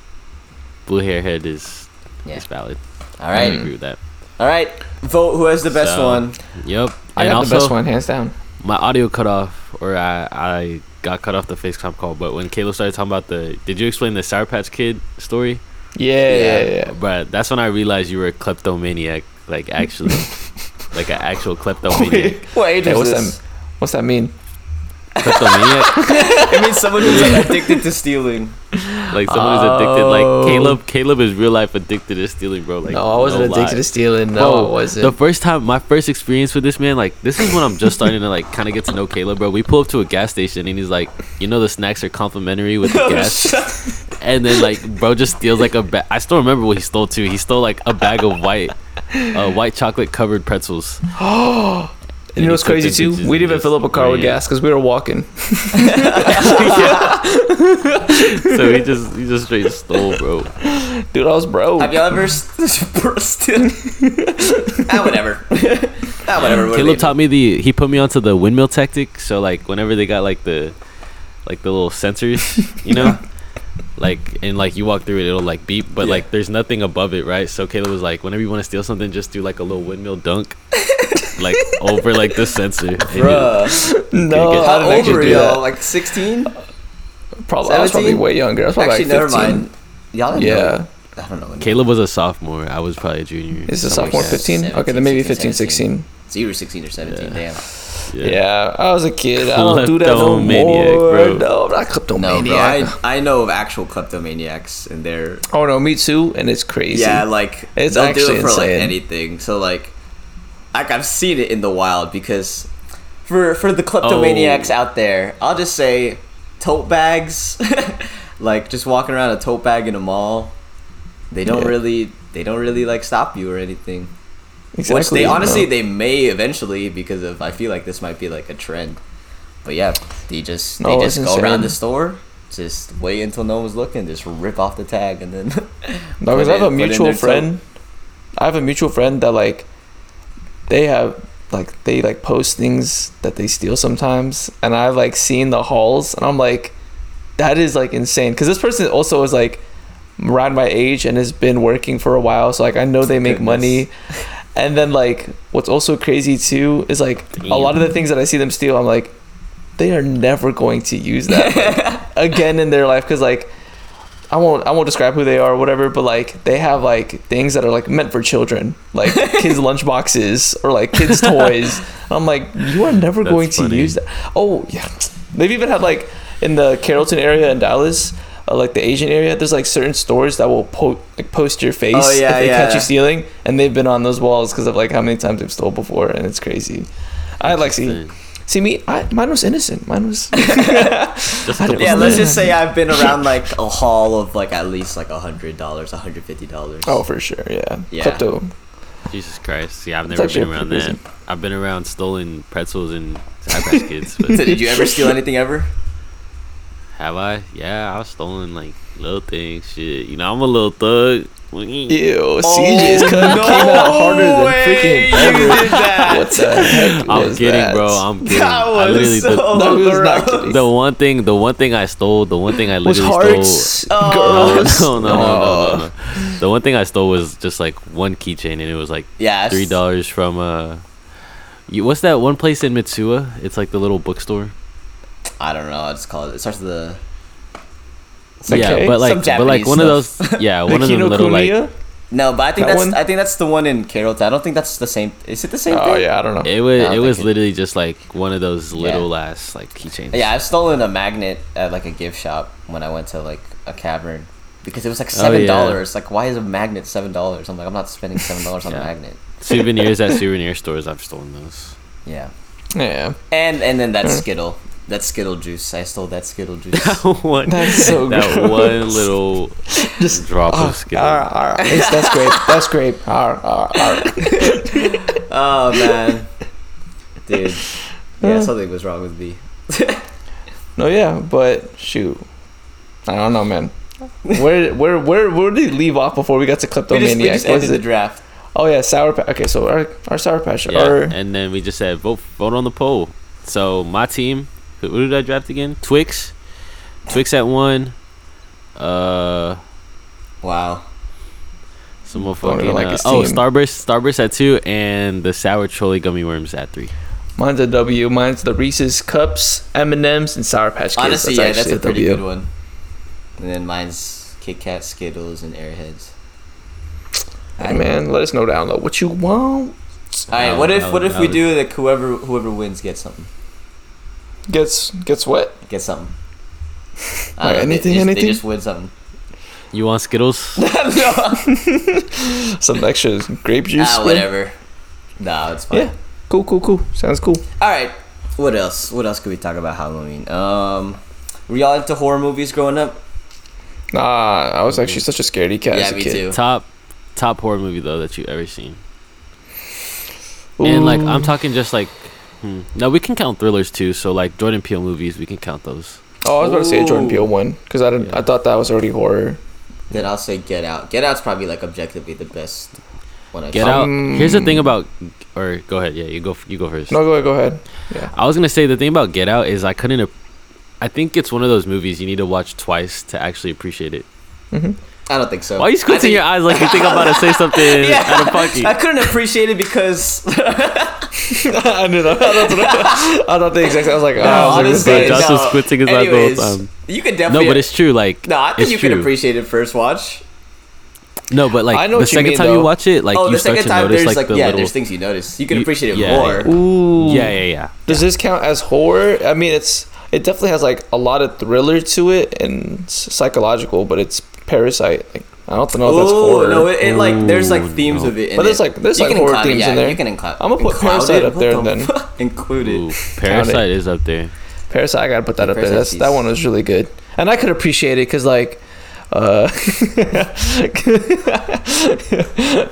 Blue Airhead is Yeah. is valid. All right. I agree with that. All right. Vote who has the best So- one. Yep. I and got also, the best one, hands down. my audio cut off or I I got cut off the FaceTime call, but when Caleb started talking about the, did you explain the Sour Patch Kid story? Yeah, yeah, yeah. But that's when I realized you were a kleptomaniac, like actually, like an actual kleptomaniac. What age Hey, was what's this? that? What's that mean? kleptomaniac, it means someone who's like addicted to stealing. like someone who's addicted. Like Oh. Caleb, Caleb is real life addicted to stealing, bro. Like no, I wasn't no addicted lie. to stealing. No, Bro, I wasn't. The first time, my first experience with this man, like this is when I'm just starting to like kind of get to know Caleb, bro. We pull up to a gas station and he's like, you know, the snacks are complimentary with the Oh, gas, and then like, bro just steals like a bag. I still remember what he stole too. He stole like a bag of white, uh, white chocolate covered pretzels. And you know what's crazy too? pictures We didn't even fill up a car with ran. gas because we were walking. So he just he just straight stole, bro. Dude, I was broke. Have y'all ever st- still? ah, whatever. ah, whatever. what Caleb they- taught me the. He put me onto the windmill tactic. So like whenever they got like the, like the little sensors, you know, like and like you walk through it, it'll like beep, but Yeah. like there's nothing above it, right? So Caleb was like, whenever you want to steal something, just do like a little windmill dunk, like over like the sensor. And you- no, How I How didn't old were do y'all? that. Like 16? Probably, I was probably way younger. I was probably Actually, like never mind. Y'all didn't Yeah. know. I don't know. Caleb was a sophomore. I was probably a junior. Is it Something sophomore 15? Okay, then maybe 15, 16. So you were 16 or 17, Yeah. damn. Yeah. I was a kid. I don't do that no more. bro. No, I'm not No, bro, I, I know of actual kleptomaniacs, and they're oh no, me too, and it's crazy. yeah, like It's they'll do actually it for like insane. anything. So like, like I've seen it in the wild because for for the kleptomaniacs Oh. out there, I'll just say tote bags, like just walking around a tote bag in a mall. They don't Yeah. really they don't really like stop you or anything. Which they honestly no. they may eventually because of I feel like this might be like a trend. But yeah, they just they oh, just it's go around the store, just wait until no one's looking, just rip off the tag and then. No, because I have a put it in mutual friend. I have a mutual friend that like they have like they like post things that they steal sometimes, and I've like seen the hauls, and I'm like, that is like insane. Because this person also is like around my age and has been working for a while, so like I know they make Goodness. money. And then like what's also crazy too is like a lot of the things that I see them steal, I'm like, they are never going to use that like, again in their life because like I won't I won't describe who they are or whatever, but like they have like things that are like meant for children, like kids' lunch boxes or like kids' toys. I'm like, you are never That's going to use that. Oh yeah, they've even had like in the Carrollton area in Dallas, uh, like the Asian area. There's like certain stores that will po- like post your face Oh, yeah, if they catch yeah. you stealing, and they've been on those walls because of like how many times they've stole before, and it's crazy. I like see see me. I, mine was innocent. Mine was Just a I don't- couple Yeah, let's just say I've been around like a haul of like at least like a hundred dollars, a hundred fifty dollars. oh for sure yeah. Yeah. Klepto. Jesus Christ. Yeah, I've It's never actually been around that. I've been around stolen pretzels and Sour Patch Kids. So But did you ever steal anything ever? Have I? Yeah, I've stolen like little things. Shit. You know, I'm a little thug. Ew, CJ's cut Oh, no came out harder than freaking you ever. did that. What the heck I'm was kidding, that? bro. I'm kidding. That I literally so the, No, was not kidding. the one thing, the one thing I stole, the one thing I was literally hearts, stole. Oh. girls. No, no, no, no, no, no. The one thing I stole was just like one keychain, and it was like Yeah, three dollars from uh. You, what's that one place in Mitsuwa? It's like the little bookstore. I don't know. I just call it. It starts with the. Okay. Yeah, but like, Some but like Japanese one of those. Yeah, one of them little like. No, but I think That that's one? I think that's the one in Carrollton. I don't think that's the same. Is it the same thing? Oh thing? yeah, I don't know. It was I it was think it- literally just like one of those little ass like keychains. Yeah, I've stolen a magnet at like a gift shop when I went to like a cavern because it was like Oh, seven yeah. dollars. Like, why is a magnet seven dollars? I'm like, I'm not spending seven dollars on Yeah. a magnet. Souvenirs at souvenir stores. I've stolen those. Yeah, Yeah, and and then that. Skittle, that Skittle juice. I stole that Skittle juice. one, That's so that gross. one little just drop oh, of Skittle. Ar, ar. It's- that's great. That's great. Ar, ar, ar. oh man, dude. Yeah, Yeah. something was wrong with me. No, yeah, but shoot, I don't know, man. Where, where, where, where did he leave off before we got to We just, we just Was ended the draft. Oh yeah, sour patch. Okay, so our our sour patch. Yeah, Our, and then we just said vote vote on the poll. So my team, who, who did I draft again? Twix, Twix at one. Uh, Wow. some Don't motherfucking like uh, oh. Starburst, Starburst at two, and the sour Trolli gummy worms at three. Mine's a W. Mine's the Reese's Cups, M and M's, and Sour Patch Kids. Honestly, yeah, that's actually a pretty W. good one. And then mine's Kit Kat, Skittles, and Airheads. Hey man, let us know down low what you want. All right, what if what if we do like whoever whoever wins gets something Gets gets what? gets something. Like I don't know, they- anything, they just, anything? They just win something. You want Skittles? no. Some extra grape juice. ah, bro? whatever. No, it's fine. Yeah. Cool, cool, cool. Sounds cool. All right. What else? What else could we talk about Halloween? Um, were y'all into horror movies growing up? Nah, I was actually such a scaredy cat yeah, as a me kid. too. top top horror movie though that you ever seen? And like I'm talking just like hmm. no, we can count thrillers too. So like Jordan Peele movies, we can count those. Oh, I was about to say a Jordan Peele one because I didn't. I thought that was already horror. Then I'll say Get Out. Get Out's probably like objectively the best one. I've Get out. Um, Here's the thing about, or go ahead. Yeah, you go. You go first. No, go ahead. Go ahead. Yeah. I was gonna say the thing about Get Out is I couldn't. I think it's one of those movies you need to watch twice to actually appreciate it. hmm I don't think so. Why are you squinting think- your eyes like you think I'm about to say something Yeah. out of pocket? I couldn't appreciate it because I knew that. That's what I, I thought the exact. I was like, oh, No, I was oh, like, honestly, this Josh guy's- was squinting his eyes the whole anyways, time. you could definitely. No, but it's true. Like no. I think it's you can appreciate it first watch. no, but like I know the second mean, time though. you watch it, like oh, you the start second to time notice there's like, like, the yeah, little. there's things you notice. You can You- appreciate it yeah, more. yeah. Ooh. Yeah, yeah, yeah. Does this count as horror? I mean, it's it definitely has like a lot of thriller to it and s- psychological, but it's Parasite. Like, I don't know if that's Oh horror. no! It, it like there's like themes no. of it. In But there's like- there's You like can horror include it, themes yeah, in there. You can include. I'm gonna put Parasite it? up What there the then. fuck? include Ooh. Parasite is up there. Parasite, I gotta put that Yeah, up there. That's, Parasite's- that one was really good, and I could appreciate it because like, uh,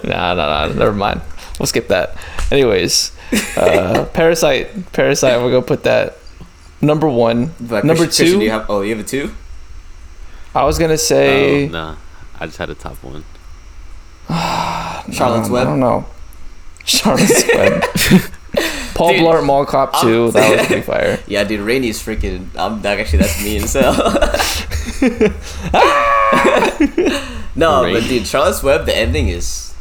nah, nah, nah, never mind. We'll skip that. Anyways, uh, Parasite, Parasite. We're gonna put that number one. But Number Christian, Christian, two? you have, oh, you have a two. I was gonna say Oh, nah, I just had a top one. Charlotte's Web. I don't know. Charlotte's Web. Paul Dude, Blart Mall Cop I'm- 2. That was pretty fire. Yeah, dude, Rainy's freaking. I'm that actually that's me and Sel. no, Rainy. but dude, Charlotte's Web. The ending is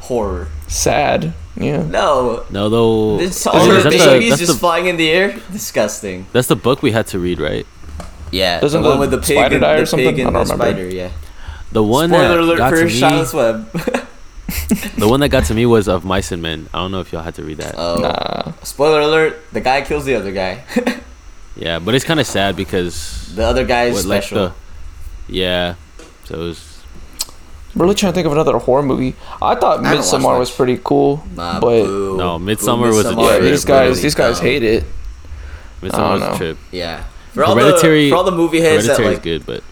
horror. Sad. Yeah. No, No, though. it's Oh, all her is that the- babies just the- flying in the air. Disgusting. That's the book we had to read, right? Yeah, Doesn't the one with the pig spider and die or the something? pig and I don't the remember. spider. Yeah. The one Spoiler that alert got for to me, Charlotte's Web. the one that got to me was of Mice and Men. I don't know if y'all had to read that. Oh, Nah. spoiler alert! The guy kills the other guy. yeah, but it's kind of sad because the other guy is what, like special. the, yeah. So it was I'm really trying to think of another horror movie. I thought I haven't Midsommar was pretty cool, Nah, but boo. No, Boo, Midsommar was a Midsommar yeah, these guys, really these guys dumb. hate it. Midsommar was a trip. Yeah. For all Hereditary- the for all the movie heads that Hereditary is like, good, but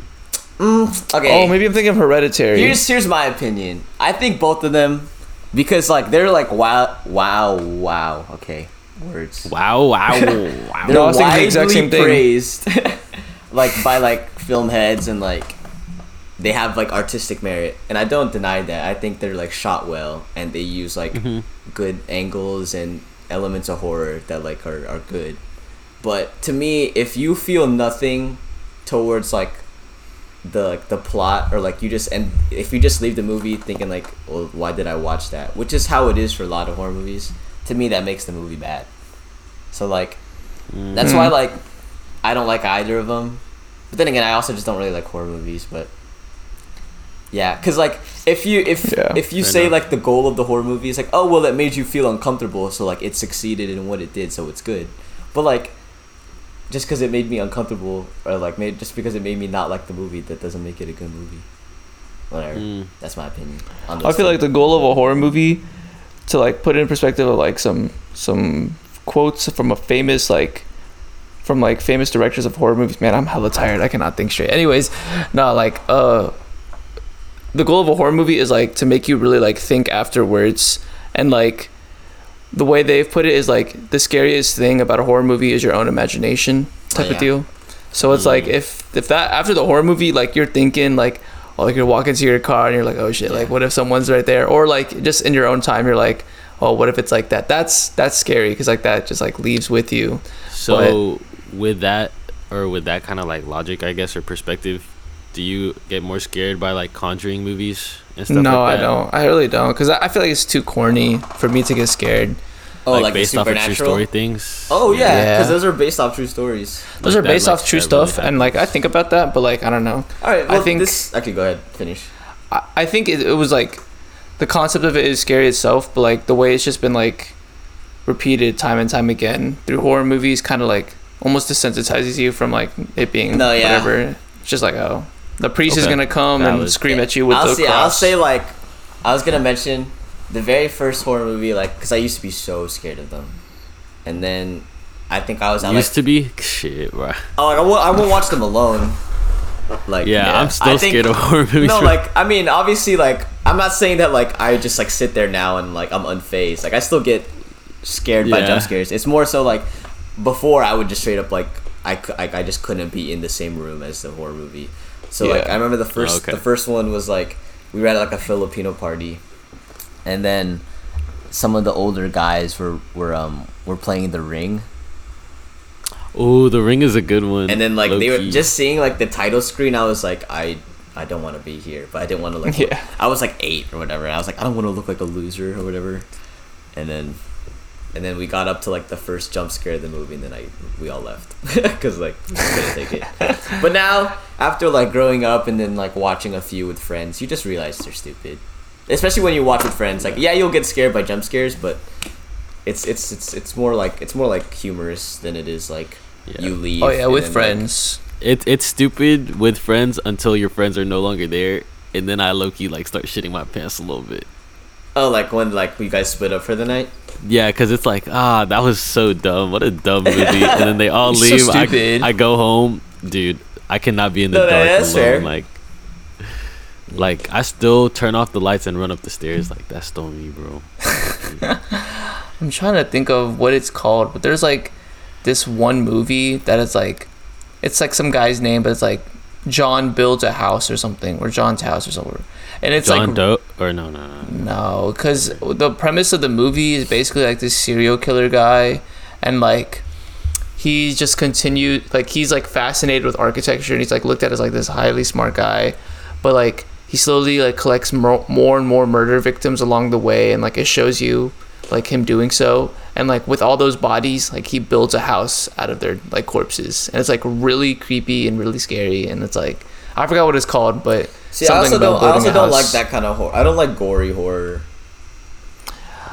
mm, okay. Oh, maybe I'm thinking of Hereditary. Here's here's my opinion. I think both of them, because like they're like wow wow wow. Okay, words. wow, wow, wow. They're No, I was thinking the widely exact same thing. praised, like by like film heads and like they have like artistic merit, and I don't deny that. I think they're like shot well, and they use like Mhm. good angles and elements of horror that like are, are good. But to me, if you feel nothing towards like the like the plot or like you just and if you just leave the movie thinking like well why did I watch that? Which is how it is for a lot of horror movies. To me that makes the movie bad. So like that's why Mm. like I don't like either of them but then again I also just don't really like horror movies but yeah because like if you if Yeah, if you say like the goal of the horror movie is like oh well it made you feel uncomfortable so like it succeeded in what it did so it's good. But like just because it made me uncomfortable or like made just because it made me not like the movie that doesn't make it a good movie whatever Mm. that's my opinion I feel like the goal of a horror movie to like put in perspective of like some some quotes from a famous like from like famous directors of horror movies. Man, I'm hella tired. I cannot think straight. Anyways, no, like uh the goal of a horror movie is like to make you really like think afterwards and like the way they've put it is like the scariest thing about a horror movie is your own imagination type Oh, of deal. So it's like Mm. if if that after the horror movie like you're thinking like oh like you're walking to your car and you're like oh shit like what if someone's right there or like just in your own time you're like oh what if it's like that that's that's scary because like that just like leaves with you. So with that or with that kind of like logic, I guess, or perspective, do you get more scared by like Conjuring movies and stuff like that? no, like I don't. I really don't because I I feel like it's too corny for me to get scared. Oh, like, like based off of true supernatural? story things. Oh yeah, Yeah. because those are based off true stories. Those Like are that, based like, off true that really stuff, and like I think about that, but like I don't know. All right, I well, think- this. Okay, go ahead. Finish. I, I think it, it was like the concept of it is scary itself, but like the way it's just been like repeated time and time again through horror movies, kind of like almost desensitizes you from like it being No, yeah. whatever. It's just like oh, the priest is gonna come That and was- scream at you with I'll the see. cross. I'll say like, I was gonna mention the very first horror movie, like, because I used to be so scared of them, and then I think I was at like, Used to be shit, bro. oh, like I won't, I won't watch them alone. Like, Yeah, Yeah. I'm still think- scared of horror movies. no, bro. like I mean, obviously, like I'm not saying that like I just like sit there now and like I'm unfazed. Like I still get scared by jump scares. It's more so like before I would just straight up like I cou- like I just couldn't be in the same room as the horror movie. So like I remember the first okay. the first one was like we were at like a Filipino party, and then some of the older guys were were um were playing the ring oh, The Ring is a good one. and then like they were just seeing like the title screen i was like i i don't want to be here but i didn't want to like Yeah. i was like eight or whatever and i was like i don't want to look like a loser or whatever and then and then we got up to like the first jump scare of the movie and then i we all left because like we couldn't take it but now after like growing up and then like watching a few with friends you just realize they're stupid especially when you watch with friends like yeah you'll get scared by jump scares but it's it's it's it's more like it's more like humorous than it is like Yeah. you oh, leave oh yeah, with then, like, friends. It, it's stupid with friends until your friends are no longer there, and then I low key like start shitting my pants a little bit. Oh, like when like you guys split up for the night? Yeah, because it's like ah, that was so dumb. What a dumb movie. and then they all So leave. stupid. I, I go home, dude. I cannot be in the No, dark that's alone. fair. Like, like I still turn off the lights and run up the stairs. Like that's still me, bro. I'm trying to think of what it's called, but there's like this one movie that is like, it's like some guy's name, but it's like John builds a house or something, or John's house or something, and it's John like Doe? Or no, no, no. no, because the premise of the movie is basically like this serial killer guy, and like he just continued like he's like fascinated with architecture, and he's like looked at as like this highly smart guy, but like he slowly like collects more, more and more murder victims along the way, and like it shows you like him doing so, and like with all those bodies, like he builds a house out of their like corpses, and it's like really creepy and really scary, and it's like I forgot what it's called, but See, I also something about don't. I also a don't like that kind of horror. I don't like gory horror.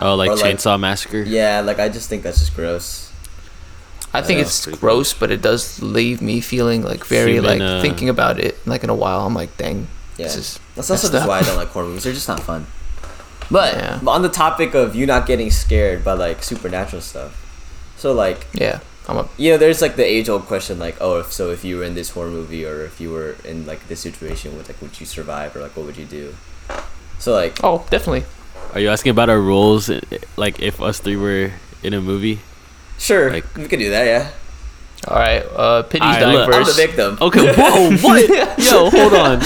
Oh, like Or, like- Chainsaw Massacre. Yeah, like I just think that's just gross. I think Yeah, it's pretty gross, but it does leave me feeling like very Human, like uh, thinking about it like in a while. I'm like, dang, Yeah, this is that's also messed just why I don't like horror movies. They're just not fun. But Yeah. on the topic of you not getting scared by like supernatural stuff, so like yeah. I'm a you know, there's like the age old question, like, oh, if so, if you were in this horror movie or if you were in like this situation, would like would you survive or like what would you do? So like, oh definitely. Are you asking about our roles? Like if us three were in a movie? sure, Like- we could do that. Yeah, All right, uh, Piddy's Alright, dying look, I'm the victim. Okay. Whoa. What? Yo, hold on.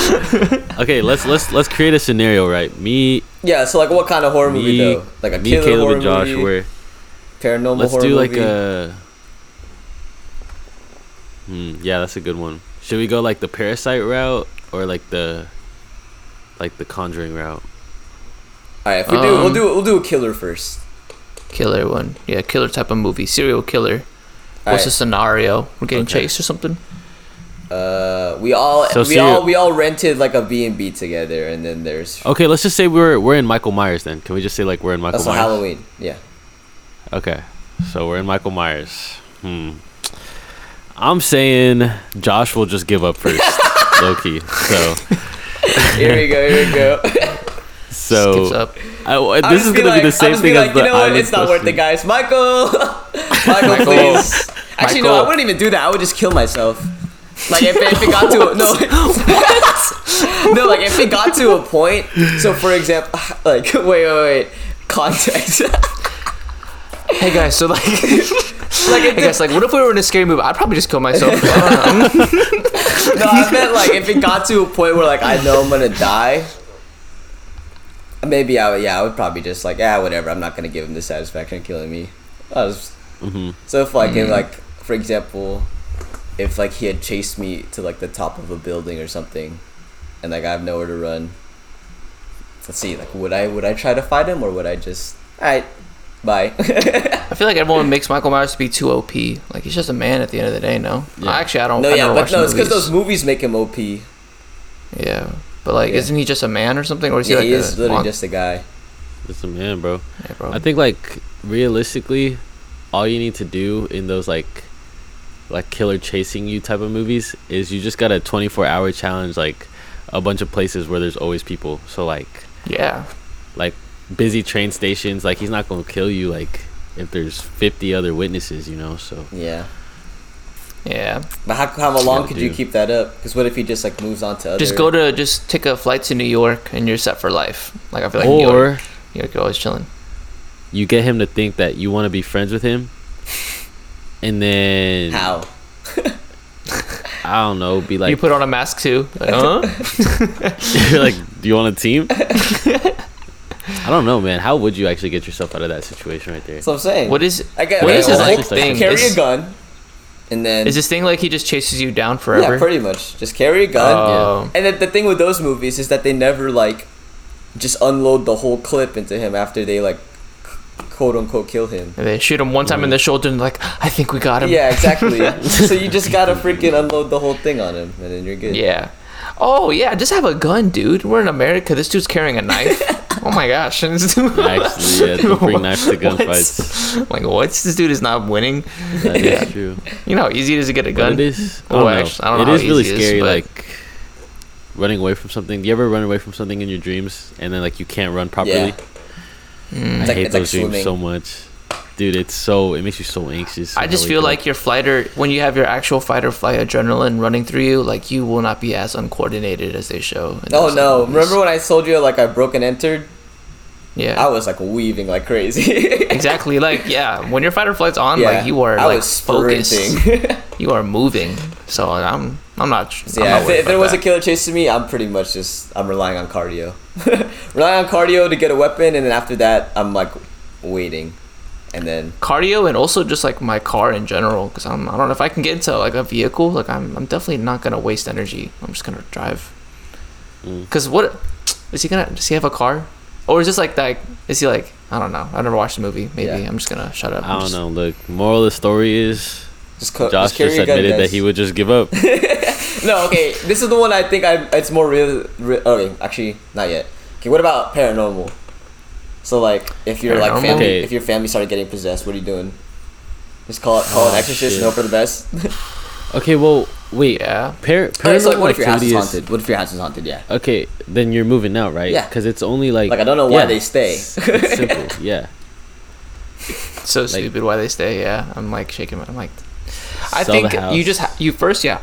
Okay, let's let's let's create a scenario, right? Me, Yeah, so like, what kind of horror movie me, though? Like a me, killer Caleb, horror and Josh. movie, We're paranormal let's horror do like a. Hmm, yeah, that's a good one. Should we go like the Parasite route or like the, like the Conjuring route? All right, if we do, we'll Um, do we'll do a killer first. Killer one, yeah, killer type of movie, serial killer. All What's the scenario? We're getting Okay. chased or something. Uh, we all So we serial- all we all rented like a B and B together, and then there's Okay, let's just say we're we're in Michael Myers then. Can we just say like we're in Michael that's on Myers? Halloween. Yeah. Okay, so we're in Michael Myers. Hmm. I'm saying Josh will just give up first, low key. So Here we go. Here we go. so Skips up. I, this is gonna like, be the same thing be as like, the you know what? It's not worth it, guys. Michael, Michael, Michael. please. Actually, no, I wouldn't even do that. I would just kill myself. Like if, if it got to a, no, no, like if it got to a point. So for example, like wait, wait, wait, context. Hey guys, so like, like if hey guys, like, what if we were in a scary movie? I'd probably just kill myself. no, I meant like if it got to a point where like I know I'm gonna die. Maybe I would, yeah, I would probably just like, yeah, whatever. I'm not gonna give him the satisfaction of killing me. I was, Mhm. so if like, if, like for example, if like he had chased me to like the top of a building or something, and like I have nowhere to run. Let's see, like would I would I try to fight him or would I just, alright, Bye. I feel like everyone makes Michael Myers to be too OP. Like he's just a man at the end of the day. No, Yeah. actually, I don't. no, I yeah, but no, it's because those movies make him OP. Yeah, but like, Yeah. isn't he just a man or something? Or is he Yeah, like he is literally monk? just a guy. Just a man, bro. Yeah, bro. I think like realistically, all you need to do in those like like killer chasing you type of movies is you just got a 24 hour challenge like a bunch of places where there's always people. So like yeah, like busy train stations, like he's not gonna kill you like if there's 50 other witnesses, you know. So Yeah. yeah. But how, how long Yeah, could you keep that up? Because what if he just like moves on to other? Just go to just take a flight to New York and you're set for life. Like I feel like New York, or New York, you're always chilling. you get him to think that you want to be friends with him, and then how? I don't know, be like you put on a mask too. Like, huh? You're like, do you want a team? I don't know, man. How would you actually get yourself out of that situation right there? That's what I'm saying. what is I get, what okay, is his well, like thing? Carry is, a gun, and then is this thing like he just chases you down forever? yeah, pretty much just carry a gun. Oh. And then the thing with those movies is that they never like just unload the whole clip into him after they like quote unquote kill him. And they shoot him one time in the shoulder and like, I think we got him. Yeah, exactly. so you just gotta freaking unload the whole thing on him, and then you're good. Yeah. Oh yeah, just have a gun, dude. We're in America. This dude's carrying a knife. oh my gosh. Actually, yeah, don't bring knives to gunfights. like what? This dude is not winning. That is true. You know how easy it is to get a But gun. it is. I Oh, don't actually, I don't know It how is really easy it is, scary, but- like running away from something. Do you ever run away from something in your dreams and then like you can't run properly? Yeah. Mm. I like- hate it's like those dreams swimming. so much. Dude, it's so it makes you so anxious. I just feel up. like your fight or when you have your actual fight or flight adrenaline running through you, like you will not be as uncoordinated as they show. Oh those no! movies. Remember when I told you like I broke and entered? Yeah. I was like weaving like crazy. exactly. Like yeah, when your fight or flight's on, yeah, like you are I like was focused. You are moving. So I'm I'm not. So, I'm yeah, not if, worried if there about was a that. killer chasing me, I'm pretty much just I'm relying on cardio, relying on cardio to get a weapon, and then after that, I'm like waiting, and then cardio and also just like my car in general because I'm I don't know if I can get into like a vehicle like I'm I'm definitely not gonna waste energy I'm just gonna drive Mm. because what is he gonna does he have a car or is this like like is he like I don't know I've never watched the movie maybe Yeah. I'm just gonna shut up I don't Just- know. Look, moral of the story is just, co- Josh just just a gun, admitted that he would just give up. No, okay, this is the one I think I it's more real. Re- okay, actually, not yet. Okay, what about paranormal? So like, if your like family, Okay. if your family started getting possessed, what are you doing? Just call it call an Oh, exorcist shit. and hope for the best. Okay, well, wait. yeah Par- oh, okay, so like, what if your house is activity haunted? What if your house is haunted? Yeah. Okay, then you're moving out, right? Yeah. Because it's only like. Like I don't know why yeah, they stay. It's, it's simple. Yeah. so stupid why they stay yeah I'm like shaking my I'm like I think house. you just ha- you first yeah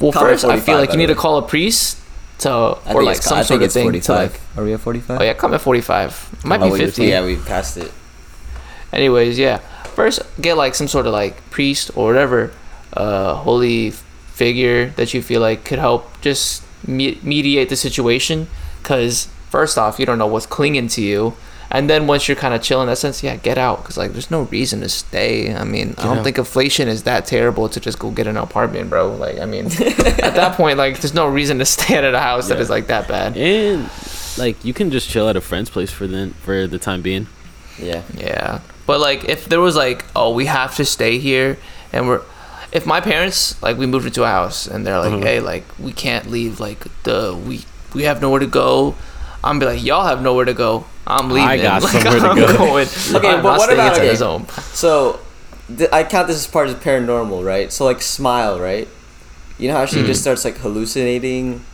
well Comment first I feel like you the need to call a priest to I or like some I sort of it's thing to like Are we at 45? oh yeah come at 45 might Oh, be 50 Yeah, we passed it. anyways yeah. First get like some sort of like priest or whatever uh holy figure that you feel like could help just me- mediate the situation. Because first off you don't know what's clinging to you and then once you're kind of chill in that sense yeah get out because like there's no reason to stay i mean i don't out. think inflation is that terrible to just go get an apartment bro like i mean at that point like there's no reason to stay at a house that Yeah. is like that bad And like you can just chill at a friend's place for then for the time being. Yeah. Yeah. But like if there was like, oh, we have to stay here and we're if my parents like we moved into a house and they're like, Mhm. hey, like we can't leave like the we we have nowhere to go. I'm be like, y'all have nowhere to go. I'm leaving. I got Like, somewhere to I'm go. Going. Okay, I'm but what about- inside okay. his home. So, th- I count this as part of paranormal, right? So like smile, right? You know how she Mm. just starts like hallucinating,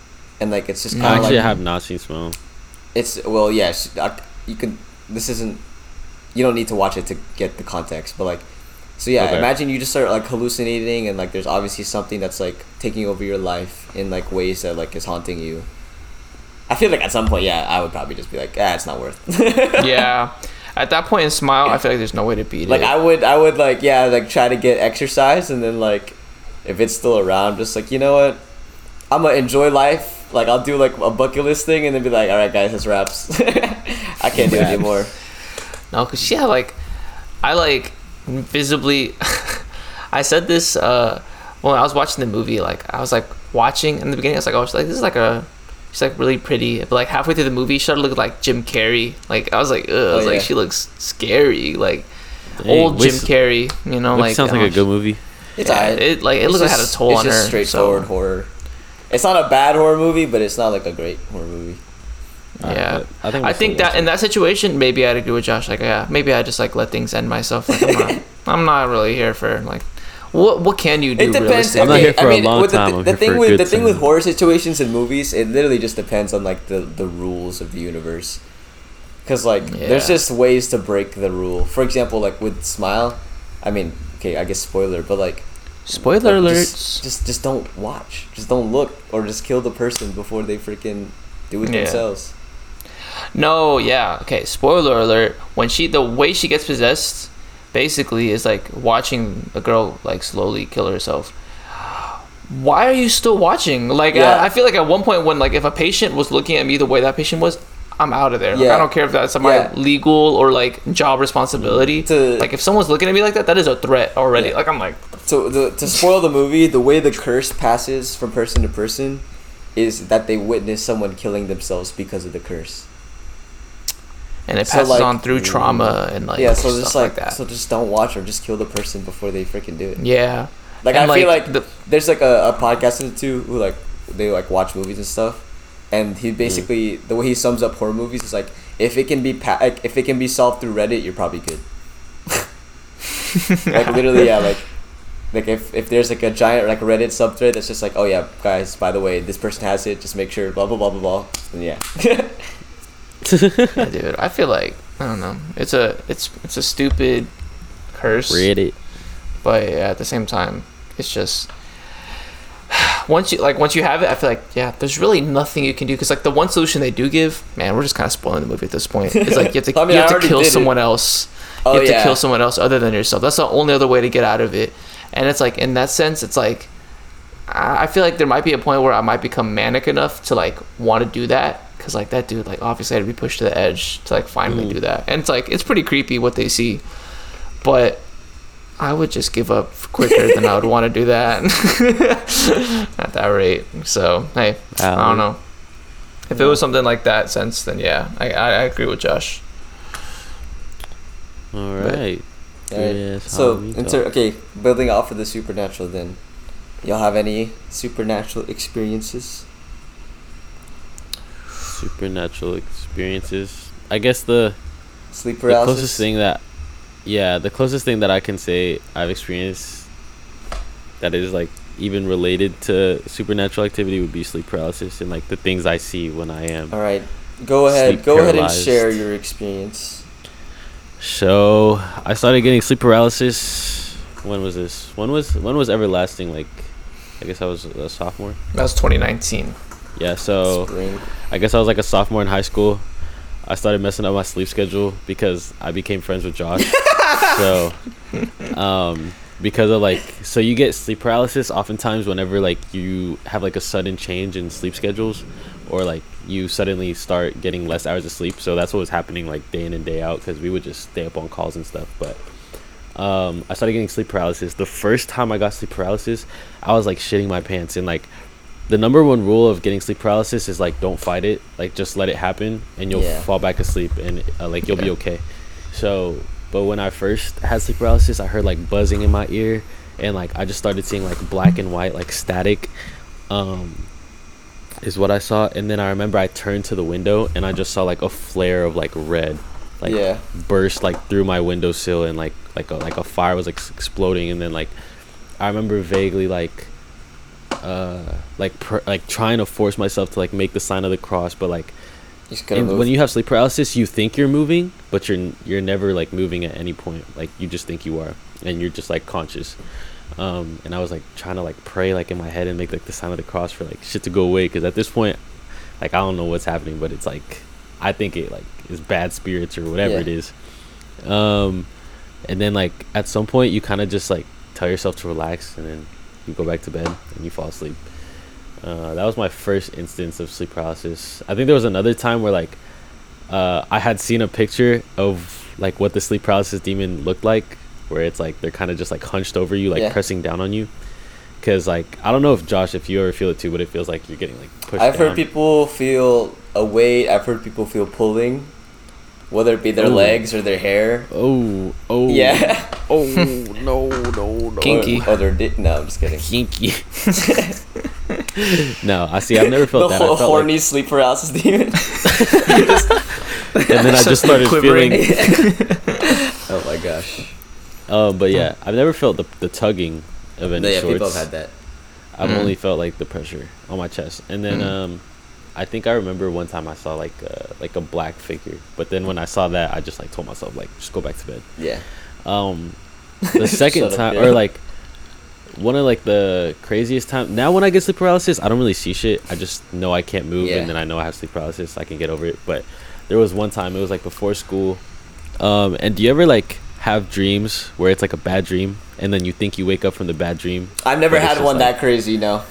and like it's just kind of Actually, like I have not seen Smell. it's well, yeah. She, I, you can. This isn't. You don't need to watch it to get the context, but like, so yeah. Okay. Imagine you just start like hallucinating, and like there's obviously something that's like taking over your life in like ways that like is haunting you. I feel like at some point, yeah, I would probably just be like, ah, it's not worth. yeah. At that point in smile, I feel like there's no way to beat like it. Like I would, I would like, yeah, like try to get exercise, and then like, if it's still around, just like you know what, I'm gonna enjoy life. Like I'll do like a bucket list thing, and then be like, all right, guys, this wraps. I can't do it anymore. No, cause yeah, like I like visibly. I said this uh, when I was watching the movie. Like I was like watching in the beginning. I was like, oh, like this is like a she's like really pretty, but like halfway through the movie, she started looking like Jim Carrey. Like I was like, Ugh, I was Oh, like, yeah. she looks scary, like Dang, old which- Jim Carrey. You know, like sounds like a good movie. It's yeah, alright. it like it looks like it had a just- toll it's on just her. straightforward so, horror. It's not a bad horror movie, but it's not like a great horror movie. yeah. Uh, I think I we'll think that in that situation, maybe I'd agree with Josh. Like, yeah, maybe I just like let things end myself. Like, I'm not, I'm not really here for like, what what can you do? It depends. realistically? I'm not here for I a mean, long with the, time, The, the thing with good the thing with horror situations in movies, it literally just depends on like the the rules of the universe. Because like, there's just ways to break the rule. For example, like with Smile, I mean, okay, I guess spoiler, but like, Spoiler like, alerts. Just, just just don't watch. Just don't look, or just kill the person before they freaking do it Yeah. themselves. No, yeah. Okay, spoiler alert. When she the way she gets possessed basically is like watching a girl like slowly kill herself. Why are you still watching? Like Yeah. I, I feel like at one point when like if a patient was looking at me the way that patient was, I'm out of there. Like, I don't care if that's my Yeah. legal or like job responsibility. To- like if someone's looking at me like that, that is a threat already. Yeah. Like I'm like So the, to spoil the movie, the way the curse passes from person to person is that they witness someone killing themselves because of the curse. And it So, passes like- on through trauma and like yeah, so stuff just like, like, that. so just don't watch or just kill the person before they freaking do it. yeah. Like And, I feel like the- there's like a, a podcast or two who like they like watch movies and stuff, and he mm. basically the way he sums up horror movies is like if it can be pa- like, if it can be solved through Reddit, you're probably good. like literally, yeah, like like if, if there's like a giant like Reddit subthread that's just like oh yeah guys by the way this person has it just make sure blah blah blah blah blah then yeah yeah, dude. I feel like I don't know. It's a it's it's a stupid curse, Reddit. but yeah, at the same time, it's just once you like once you have it, I feel like yeah, there's really nothing you can do because like the one solution they do give, man, we're just kind of spoiling the movie at this point. It's like you have to I mean, you have to kill did it. someone else. Oh, you have yeah. to kill someone else other than yourself. That's the only other way to get out of it. And it's like in that sense, it's like I I feel like there might be a point where I might become manic enough to like want to do that because like that dude like obviously had to be pushed to the edge to like finally Mm. do that, and it's like it's pretty creepy what they see, but I would just give up quicker than I would want to do that at that rate. So hey, I don't know. If it was something like that sense, then yeah, I I, I agree with Josh. All But- right. Alright, Yes, so inter- okay building off of the supernatural then y'all have any supernatural experiences supernatural experiences. I guess the sleep the paralysis closest thing that yeah the closest thing that i can say i've experienced that is like even related to supernatural activity would be sleep paralysis and like the things i see when i am all right go ahead Sleep go ahead and share your experience so i started getting sleep paralysis when was this when was when was everlasting like i guess i was a sophomore That was 2019. yeah so Spring. I guess I was like a sophomore in high school. I started messing up my sleep schedule because I became friends with Josh. so, um, because of like, so you get sleep paralysis oftentimes whenever like you have like a sudden change in sleep schedules, or like you suddenly start getting less hours of sleep. So that's what was happening like day in and day out because we would just stay up on calls and stuff. But um, I started getting sleep paralysis. The first time I got sleep paralysis, I was like shitting my pants and like the number one rule of getting sleep paralysis is like don't fight it. Like just let it happen and you'll Yeah. fall back asleep and uh, like you'll be okay. So but when i first had sleep paralysis i heard like buzzing in my ear and like i just started seeing like black and white like static um is what i saw. And then i remember i turned to the window and i just saw like a flare of like red like Yeah. burst like through my windowsill and like like a, like a fire was like exploding. And then like i remember vaguely like uh like pr- like trying to force myself to like make the sign of the cross but like You just gotta and when you have sleep paralysis you think you're moving but you're you're never like moving at any point. Like you just think you are and you're just like conscious. Um and i was like trying to like pray like in my head and make like the sign of the cross for like shit to go away because at this point like i don't know what's happening but it's like i think it like is bad spirits or whatever Yeah. it is. Um and then like at some point you kind of just like tell yourself to relax and then you go back to bed and you fall asleep uh, that was my first instance of sleep paralysis i think there was another time where like uh, i had seen a picture of like what the sleep paralysis demon looked like where it's like they're kind of just like hunched over you like Yeah. pressing down on you because like I don't know if Josh, if you ever feel it too, but it feels like you're getting like pushed. I've heard people feel a weight. I've heard people feel pulling, whether it be their Ooh. legs or their hair. Oh, oh, Yeah. Oh no, no, no. Kinky. Or, or their di- No, I'm just kidding. Kinky. no, I see. I've never the felt that. I whole felt horny sleep paralysis demon. like, and then I just started Quivering. feeling. oh my gosh. Um, but yeah, I've never felt the the tugging of any yeah, sorts. people have had that. I've Mm. only felt like the pressure on my chest, and then Mm. um, I think I remember one time I saw like uh, like a black figure, but then when I saw that, I just like told myself like just go back to bed. Yeah. Um, the second Shut up, time, yeah. or like one of like the craziest time. Now when I get sleep paralysis, I don't really see shit. I just know I can't move, Yeah. and then I know I have sleep paralysis. I can get over it. But there was one time it was like before school. Um, and do you ever like have dreams where it's like a bad dream, and then you think you wake up from the bad dream? I've never had one like- that crazy. No.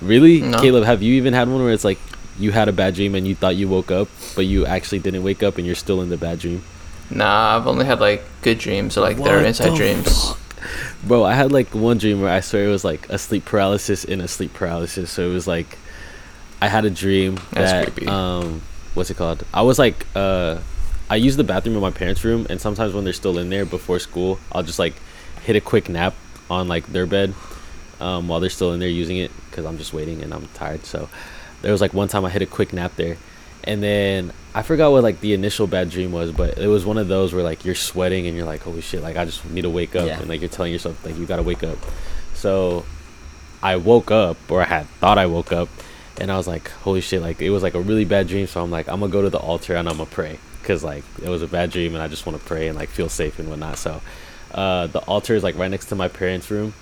Really, No. Caleb? Have you even had one where it's like you had a bad dream and you thought you woke up, but you actually didn't wake up and you're still in the bad dream? Nah, I've only had like good dreams, or like they're inside the dreams. Bro, I had like one dream where I swear it was like a sleep paralysis in a sleep paralysis. So it was like I had a dream That's that creepy. um what's it called? I was like uh I use the bathroom in my parents' room and sometimes when they're still in there before school, I'll just like hit a quick nap on like their bed um while they're still in there using it cuz I'm just waiting and I'm tired. So there was like one time I hit a quick nap there and then I forgot what like the initial bad dream was, but it was one of those where like you're sweating and you're like, holy shit, like I just need to wake up, Yeah. and like you're telling yourself like you gotta wake up. So I woke up, or I had thought I woke up, and I was like, holy shit, like it was like a really bad dream. So I'm like, I'm gonna go to the altar and I'm gonna pray, cause like it was a bad dream and I just want to pray and like feel safe and whatnot. So uh, the altar is like right next to my parents' room.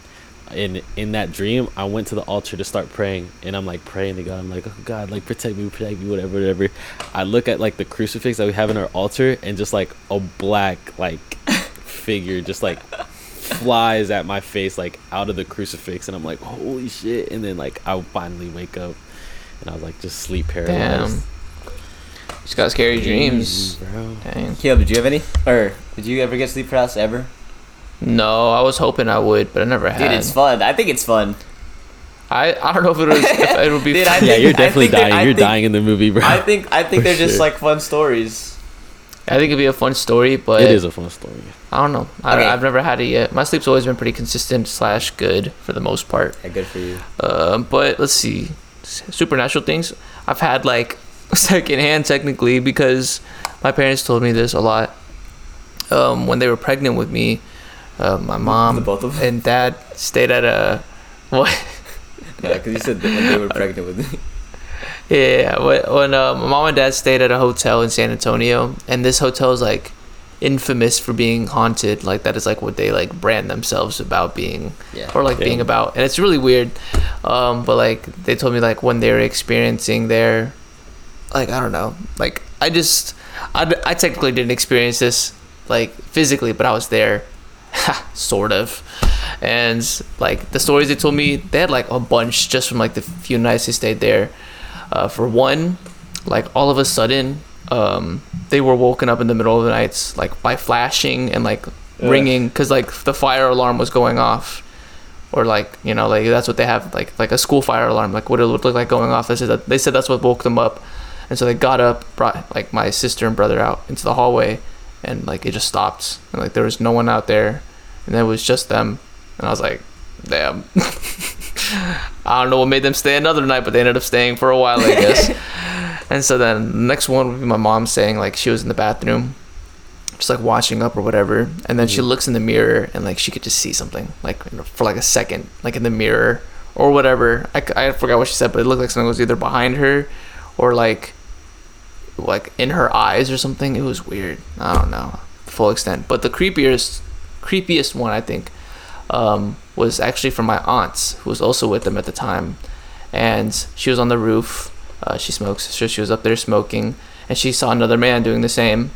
In in that dream, I went to the altar to start praying, and I'm like praying to God. I'm like, oh God, like protect me, protect me, whatever, whatever. I look at like the crucifix that we have in our altar, and just like a black like figure just like flies at my face like out of the crucifix, and I'm like, holy shit! And then like I finally wake up, and I was like just sleep paralyzed. Damn. Just got scary dreams. bro. Dang. Caleb, did you have any? Or did you ever get sleep paralysis ever? No, I was hoping I would, but I never had. Dude, had. it's fun. I think it's fun. I, I don't know if it was if it would be. Dude, I fun. Yeah, think- you're definitely dying. You're think- dying in the movie, bro. I think I think For they're just like fun stories. I think it'd be a fun story, but it is a fun story. I don't know. I, Okay. I've never had it yet. My sleep's always been pretty consistent slash good for the most part. Yeah, good for you. Um, but let's see, supernatural things. I've had like secondhand technically because my parents told me this a lot. Um, when they were pregnant with me, uh, my mom The both of them? and dad stayed at a what? Yeah, because you said that when they were pregnant with me. Yeah, when, when uh, my mom and dad stayed at a hotel in San Antonio, and this hotel is like infamous for being haunted. Like that is like what they like brand themselves about being, Yeah. or like being about, and it's really weird. Um, but like they told me like when they were experiencing their, like I don't know, like I just I, I technically didn't experience this like physically, but I was there, sort of. And like the stories they told me, they had like a bunch just from like the few nights they stayed there. Uh, for one, like all of a sudden, um, they were woken up in the middle of the nights like by flashing and like Ugh. ringing because like the fire alarm was going off, or like you know like that's what they have like like a school fire alarm like what it would look like going off. They said that, they said that's what woke them up, and so they got up, brought like my sister and brother out into the hallway, and like it just stopped and like there was no one out there, and it was just them, and I was like, damn. I don't know what made them stay another night, but they ended up staying for a while, I guess. and so then the next one would be my mom saying like she was in the bathroom, just like washing up or whatever, and then she mm-hmm. looks in the mirror and like she could just see something like for like a second, like in the mirror or whatever. i, I forgot what she said, but it looked like something was either behind her or like like in her eyes or something. It was weird. I don't know full extent, but the creepiest creepiest one I think um, was actually from my aunt who was also with them at the time, and she was on the roof. Uh, she smokes, so she was up there smoking, and she saw another man doing the same,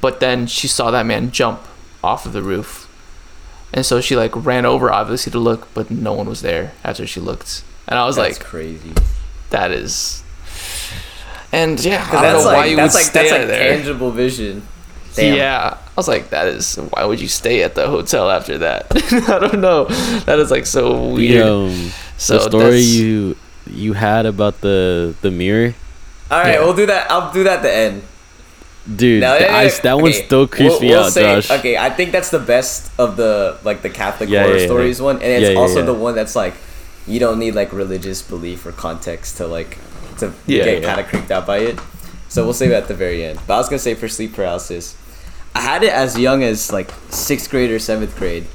but then she saw that man jump off of the roof, and so she like ran over obviously to look, but no one was there after she looked, and I was That's like, crazy. that is. And yeah, I don't that's know like why you would like stay that's like there. tangible vision. Damn. Yeah, I was like, that is why would you stay at the hotel after that? I don't know. That is like so weird. The, um, so the story that's- you you had about the the mirror, All right, Yeah. we'll do that. I'll do that at the end. dude. No, the yeah, yeah, ice, that one okay, still creeps we'll- me we'll out, say- Josh. Okay, I think that's the best of the like the Catholic Yeah, horror yeah, yeah. stories one, and it's Yeah, yeah, also yeah. the one that's like you don't need like religious belief or context to like to Yeah, get yeah. kind of creeped out by it. So we'll save it at the very end. But I was gonna say for sleep paralysis, I had it as young as like sixth grade or seventh grade.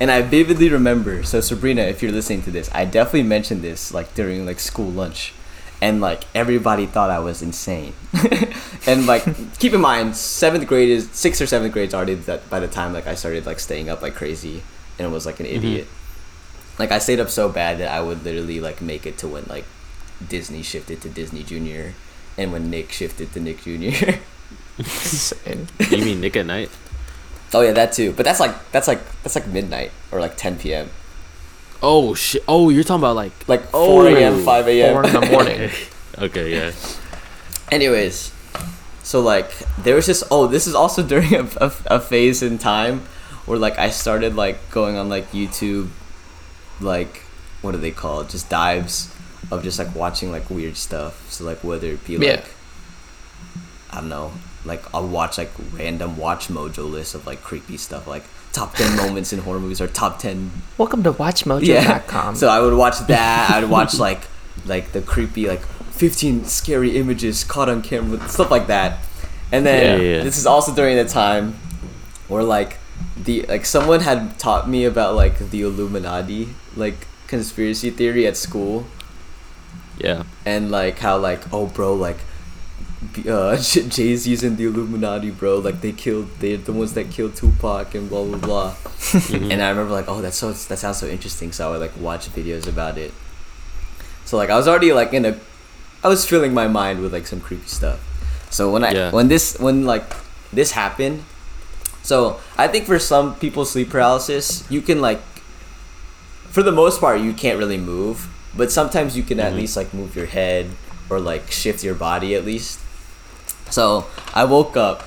And I vividly remember, so Sabrina, if you're listening to this, I definitely mentioned this like during like school lunch. And like everybody thought I was insane. and like keep in mind, seventh grade is sixth or seventh grade is already that by the time like I started like staying up like crazy and was like an mm-hmm. idiot. Like I stayed up so bad that I would literally like make it to when like Disney shifted to Disney Junior and when Nick shifted to Nick Junior. Insane. you mean Nick at Nite? oh yeah, that too. But that's like that's like that's like midnight or like 10 p.m. Oh shit! Oh, you're talking about like Like 4 Oh. a.m., 5 a.m. Four in the morning. okay, yeah. Anyways, so like there was just oh this is also during a, a, a phase in time where like I started like going on like YouTube, like what are they called? Just dives of just like watching like weird stuff. So like whether it be like Yeah. I don't know, like I'll watch like random WatchMojo lists of like creepy stuff like top ten moments in horror movies or top ten Welcome to WatchMojo.com. yeah. So I would watch that. I would watch like like the creepy like 15 scary images caught on camera, stuff like that. And then yeah, yeah. this is also during the time where like the like someone had taught me about like the Illuminati like conspiracy theory at school Yeah. and like how like oh bro like uh Jay Z's in the Illuminati bro. Like they killed they're the ones that killed Tupac and blah blah blah. And I remember like oh that's so that sounds so interesting. So I would like watch videos about it. So like I was already like in a I was filling my mind with like some creepy stuff. So when I Yeah. when this when like this happened so I think for some people sleep paralysis you can like for the most part you can't really move but sometimes you can at least like move your head or like shift your body at least so i woke up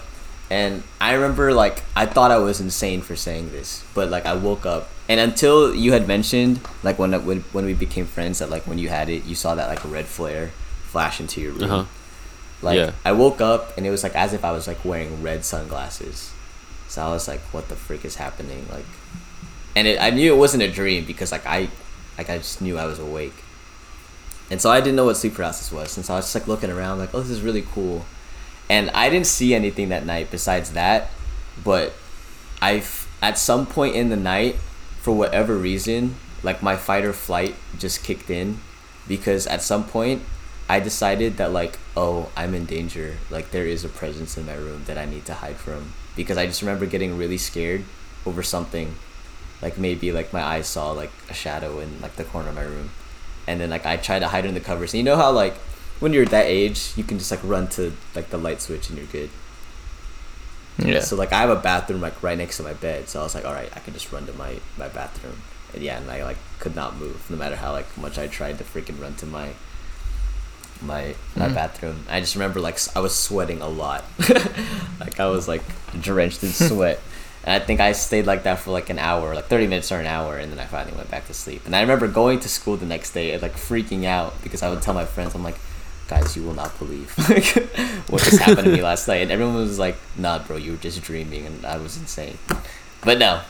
and i remember like i thought i was insane for saying this but like i woke up and until you had mentioned like when when, when we became friends that like when you had it you saw that like red flare flash into your room Uh huh. like Yeah. I woke up and it was like as if I was like wearing red sunglasses. So I was like, what the freak is happening? Like and it I knew it wasn't a dream because like I like I just knew I was awake. And so I didn't know what sleep paralysis was. And so I was just like looking around like, oh this is really cool. And I didn't see anything that night besides that. But I at some point in the night, for whatever reason, like my fight or flight just kicked in because at some point I decided that like, oh, I'm in danger. Like there is a presence in my room that I need to hide from because I just remember getting really scared over something. Like maybe like my eyes saw like a shadow in like the corner of my room. And then like I tried to hide in the covers. And you know how like when you're that age, you can just like run to like the light switch and you're good. Yeah. So like I have a bathroom like right next to my bed, so I was like, all right, I can just run to my my bathroom. And yeah, and I like could not move no matter how like much I tried to freaking run to my my my Mhm. bathroom. I just remember like i was sweating a lot, like I was like drenched in sweat. And I think I stayed like that for like an hour, like thirty minutes or an hour, and then I finally went back to sleep. And I remember going to school the next day and like freaking out because I would tell my friends, I'm like, guys, you will not believe like, what just happened to me last night. And everyone was like, nah, bro, you were just dreaming, and I was insane. But no,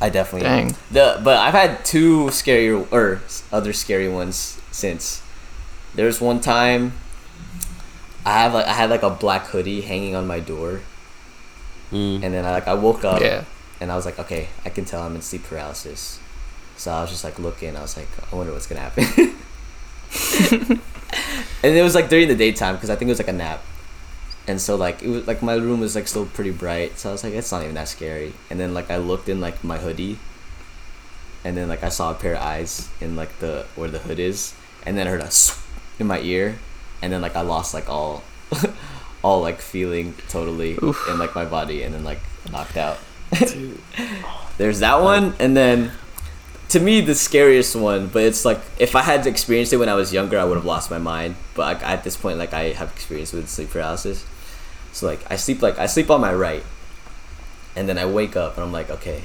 I definitely Dang. the. But I've had two scary or other scary ones since. There's one time. I have like I had like a black hoodie hanging on my door, Mm. and then I like I woke up yeah. and I was like, okay, I can tell I'm in sleep paralysis. So I was just like looking. I was like, I wonder what's gonna happen. and it was like during the daytime because I think it was like a nap. And so like it was like my room was like still pretty bright. So I was like, it's not even that scary. And then like I looked in like my hoodie. And then like I saw a pair of eyes in like the where the hood is, and then I heard a swoop in my ear, and then like I lost like all, all like feeling totally Oof. in like my body, and then like knocked out. There's that one, and then to me the scariest one. But it's like if I had experienced it when I was younger, I would have lost my mind. But like, at this point, like I have experience with sleep paralysis. So like I sleep like I sleep on my right, and then I wake up and I'm like, okay,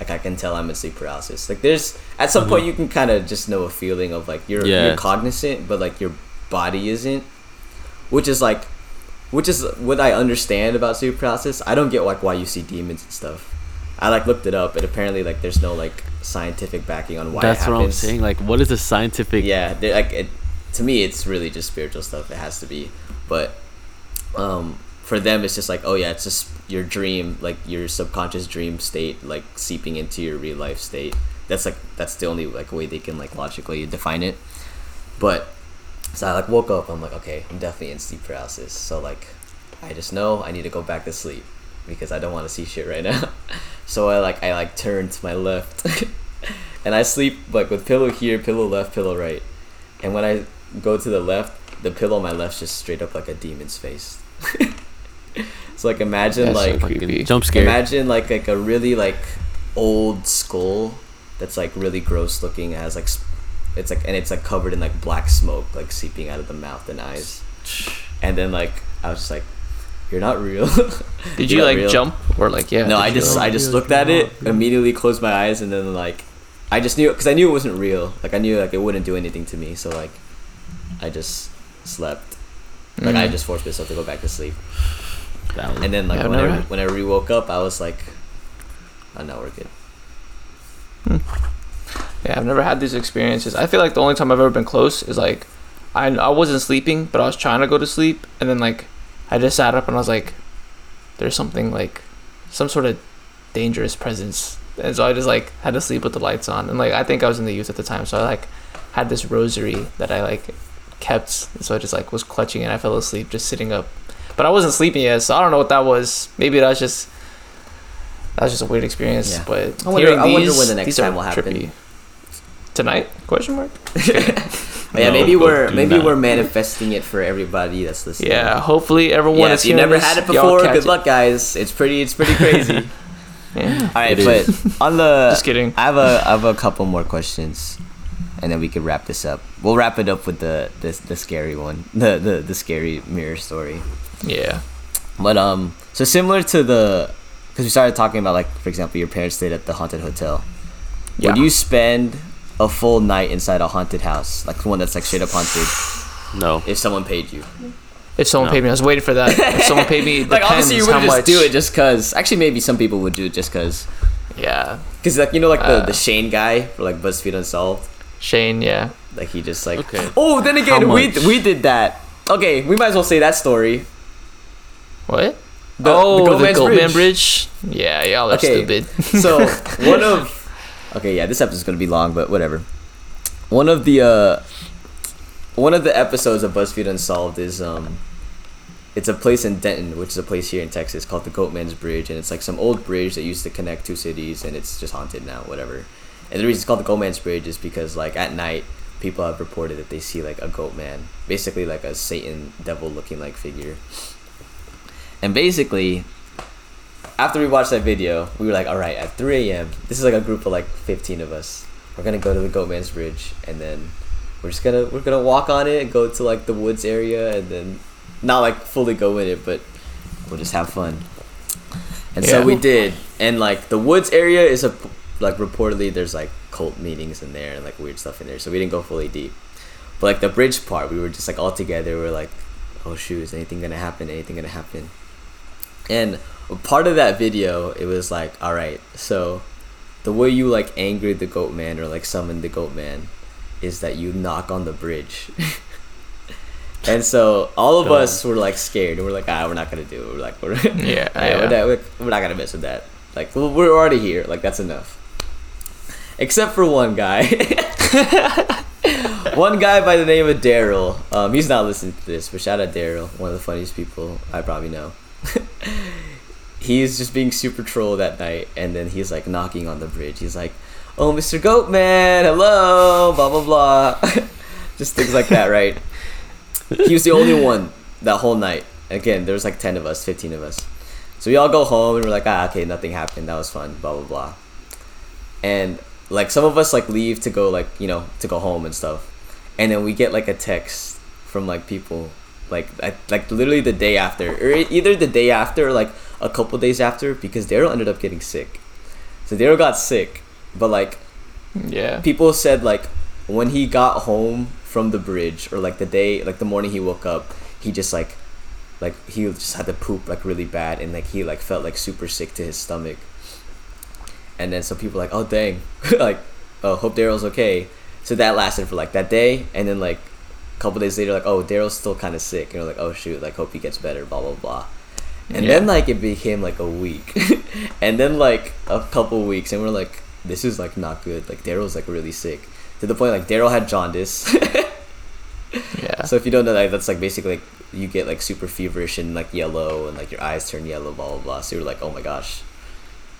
like I can tell I'm in sleep paralysis. Like there's at some mm-hmm. point you can kind of just know a feeling of like you're Yeah. you're cognizant, but like your body isn't, which is like, which is what I understand about sleep paralysis. I don't get like why you see demons and stuff. I like looked it up, and apparently like there's no like scientific backing on why That's what I'm saying. Like, what is the scientific? Yeah, like it, to me, it's really just spiritual stuff. It has to be, but um, for them, it's just like, oh yeah, it's just your dream, like your subconscious dream state, like seeping into your real life state. That's like that's the only like way they can like logically define it. But so I like woke up. I'm like, okay, I'm definitely in sleep paralysis. So like, I just know I need to go back to sleep because I don't want to see shit right now. so I like I like turn to my left, and I sleep like with pillow here, pillow left, pillow right. And when I go to the left, the pillow on my left's just straight up like a demon's face. so like imagine That's so like creepy. Jump scare. Imagine like like a really like old skull that's like really gross looking. as like sp- it's like and it's like covered in like black smoke like seeping out of the mouth and eyes. And then like I was just like, "You're not real." Did You're you not like real. jump or like yeah? no, I just I just looked at it, immediately closed my eyes, and then like I just knew because I knew it wasn't real. Like I knew like it wouldn't do anything to me. So like I just slept. Like I Mhm. just forced myself to go back to sleep. That was- And then like Yeah, I've when I never when I re woke up, I was like, "Oh no, we're good." Yeah, I've never had these experiences. I feel like the only time I've ever been close is like, I I wasn't sleeping, but I was trying to go to sleep, and then like, I just sat up and I was like, there's something like, some sort of dangerous presence, and so I just like had to sleep with the lights on, and like I think I was in the youth at the time, so I like had this rosary that I like kept, and so I just like was clutching and I fell asleep just sitting up, but I wasn't sleeping yet, so I don't know what that was. Maybe that was just. That was just a weird experience, Yeah. but I wonder- hearing I wonder these, when the next time will happen. trippy. Tonight? Question mark. But yeah, No, maybe we're maybe not. we're manifesting it for everybody that's listening. Yeah, hopefully everyone Yeah, is if you never this, had it before, good it. luck, guys. It's pretty, it's pretty crazy. Yeah. All right, It but is. on the Just kidding. I have a I have a couple more questions, and then we could wrap this up. We'll wrap it up with the the, the scary one, the, the the scary mirror story. Yeah. But um, so similar to the, because we started talking about like, for example, your parents stayed at the haunted hotel. Yeah. Would you spend a full night inside a haunted house, like one that's like straight up haunted, no. if someone paid you? If someone No. paid me, I was waiting for that. If someone paid me, like obviously you depends wouldn't just much. do it just cause. Actually, maybe some people would do it just cause. Yeah. Cause like you know like the, Uh. the Shane guy for like BuzzFeed Unsolved. Shane. Yeah. Like he just like. Okay. Oh, then again, we we did that. Okay, we might as well say that story. What? The- oh, the the Goatman's Bridge. Bridge. Yeah, y'all are Okay. stupid. So one of. Okay, yeah, this episode's gonna be long, but whatever. One of the uh, one of the episodes of BuzzFeed Unsolved is um, it's a place in Denton, which is a place here in Texas called the Goatman's Bridge, and it's like some old bridge that used to connect two cities, and it's just haunted now, whatever. And the reason it's called the Goatman's Bridge is because like at night, people have reported that they see like a goat man, basically like a Satan devil looking like figure. And basically, after we watched that video, we were like, all right, at 3 a.m., this is like a group of like 15 of us. We're gonna go to the Goatman's Bridge, and then we're just gonna we're gonna walk on it and go to like the woods area, and then not like fully go in it, but we'll just have fun. And so we did, and like the woods area is a like reportedly there's like cult meetings in there and like weird stuff in there, so we didn't go fully deep. But like the bridge part, we were just like all together. We are like, oh shoot, is anything gonna happen? Anything gonna happen? And part of that video, it was like, all right, so the way you like angered the goat man or like summoned the goat man is that you knock on the bridge. and so all of Dumb. us were like scared and we're like, ah, we're not gonna do it. We're like, we're Yeah, yeah. We're, not, we're, we're not gonna mess with that. Like, we're already here. Like, that's enough. Except for one guy. one guy by the name of Daryl. Um, he's not listening to this, but shout out Daryl, one of the funniest people I probably know. He's just being super troll that night, and then he's like knocking on the bridge. He's like, "Oh, Mr. Goatman, hello," blah blah blah, just things like that, right? he was the only one that whole night. Again, there was like ten of us, fifteen of us. So we all go home and we're like, ah, okay, nothing happened. That was fun. Blah blah blah. And like some of us like leave to go like you know to go home and stuff, and then we get like a text from like people like I, like literally the day after, or either the day after, or like a couple days after, because Daryl ended up getting sick. So Daryl got sick, but like Yeah. people said like when he got home from the bridge or like the day like the morning he woke up he just like like he just had to poop like really bad and like he like felt like super sick to his stomach and then some people were like oh dang like oh hope daryl's okay so that lasted for like that day and then like couple days later like oh daryl's still kind of sick. And we're like oh shoot like hope he gets better blah blah blah. And Yeah. then like it became like a week. And then like a couple weeks and we're like this is like not good. Like daryl's like really sick. To the point like daryl had jaundice. Yeah. so if you don't know that that's like basically like you get like super feverish and like yellow and like your eyes turn yellow blah blah blah. So you're like oh my gosh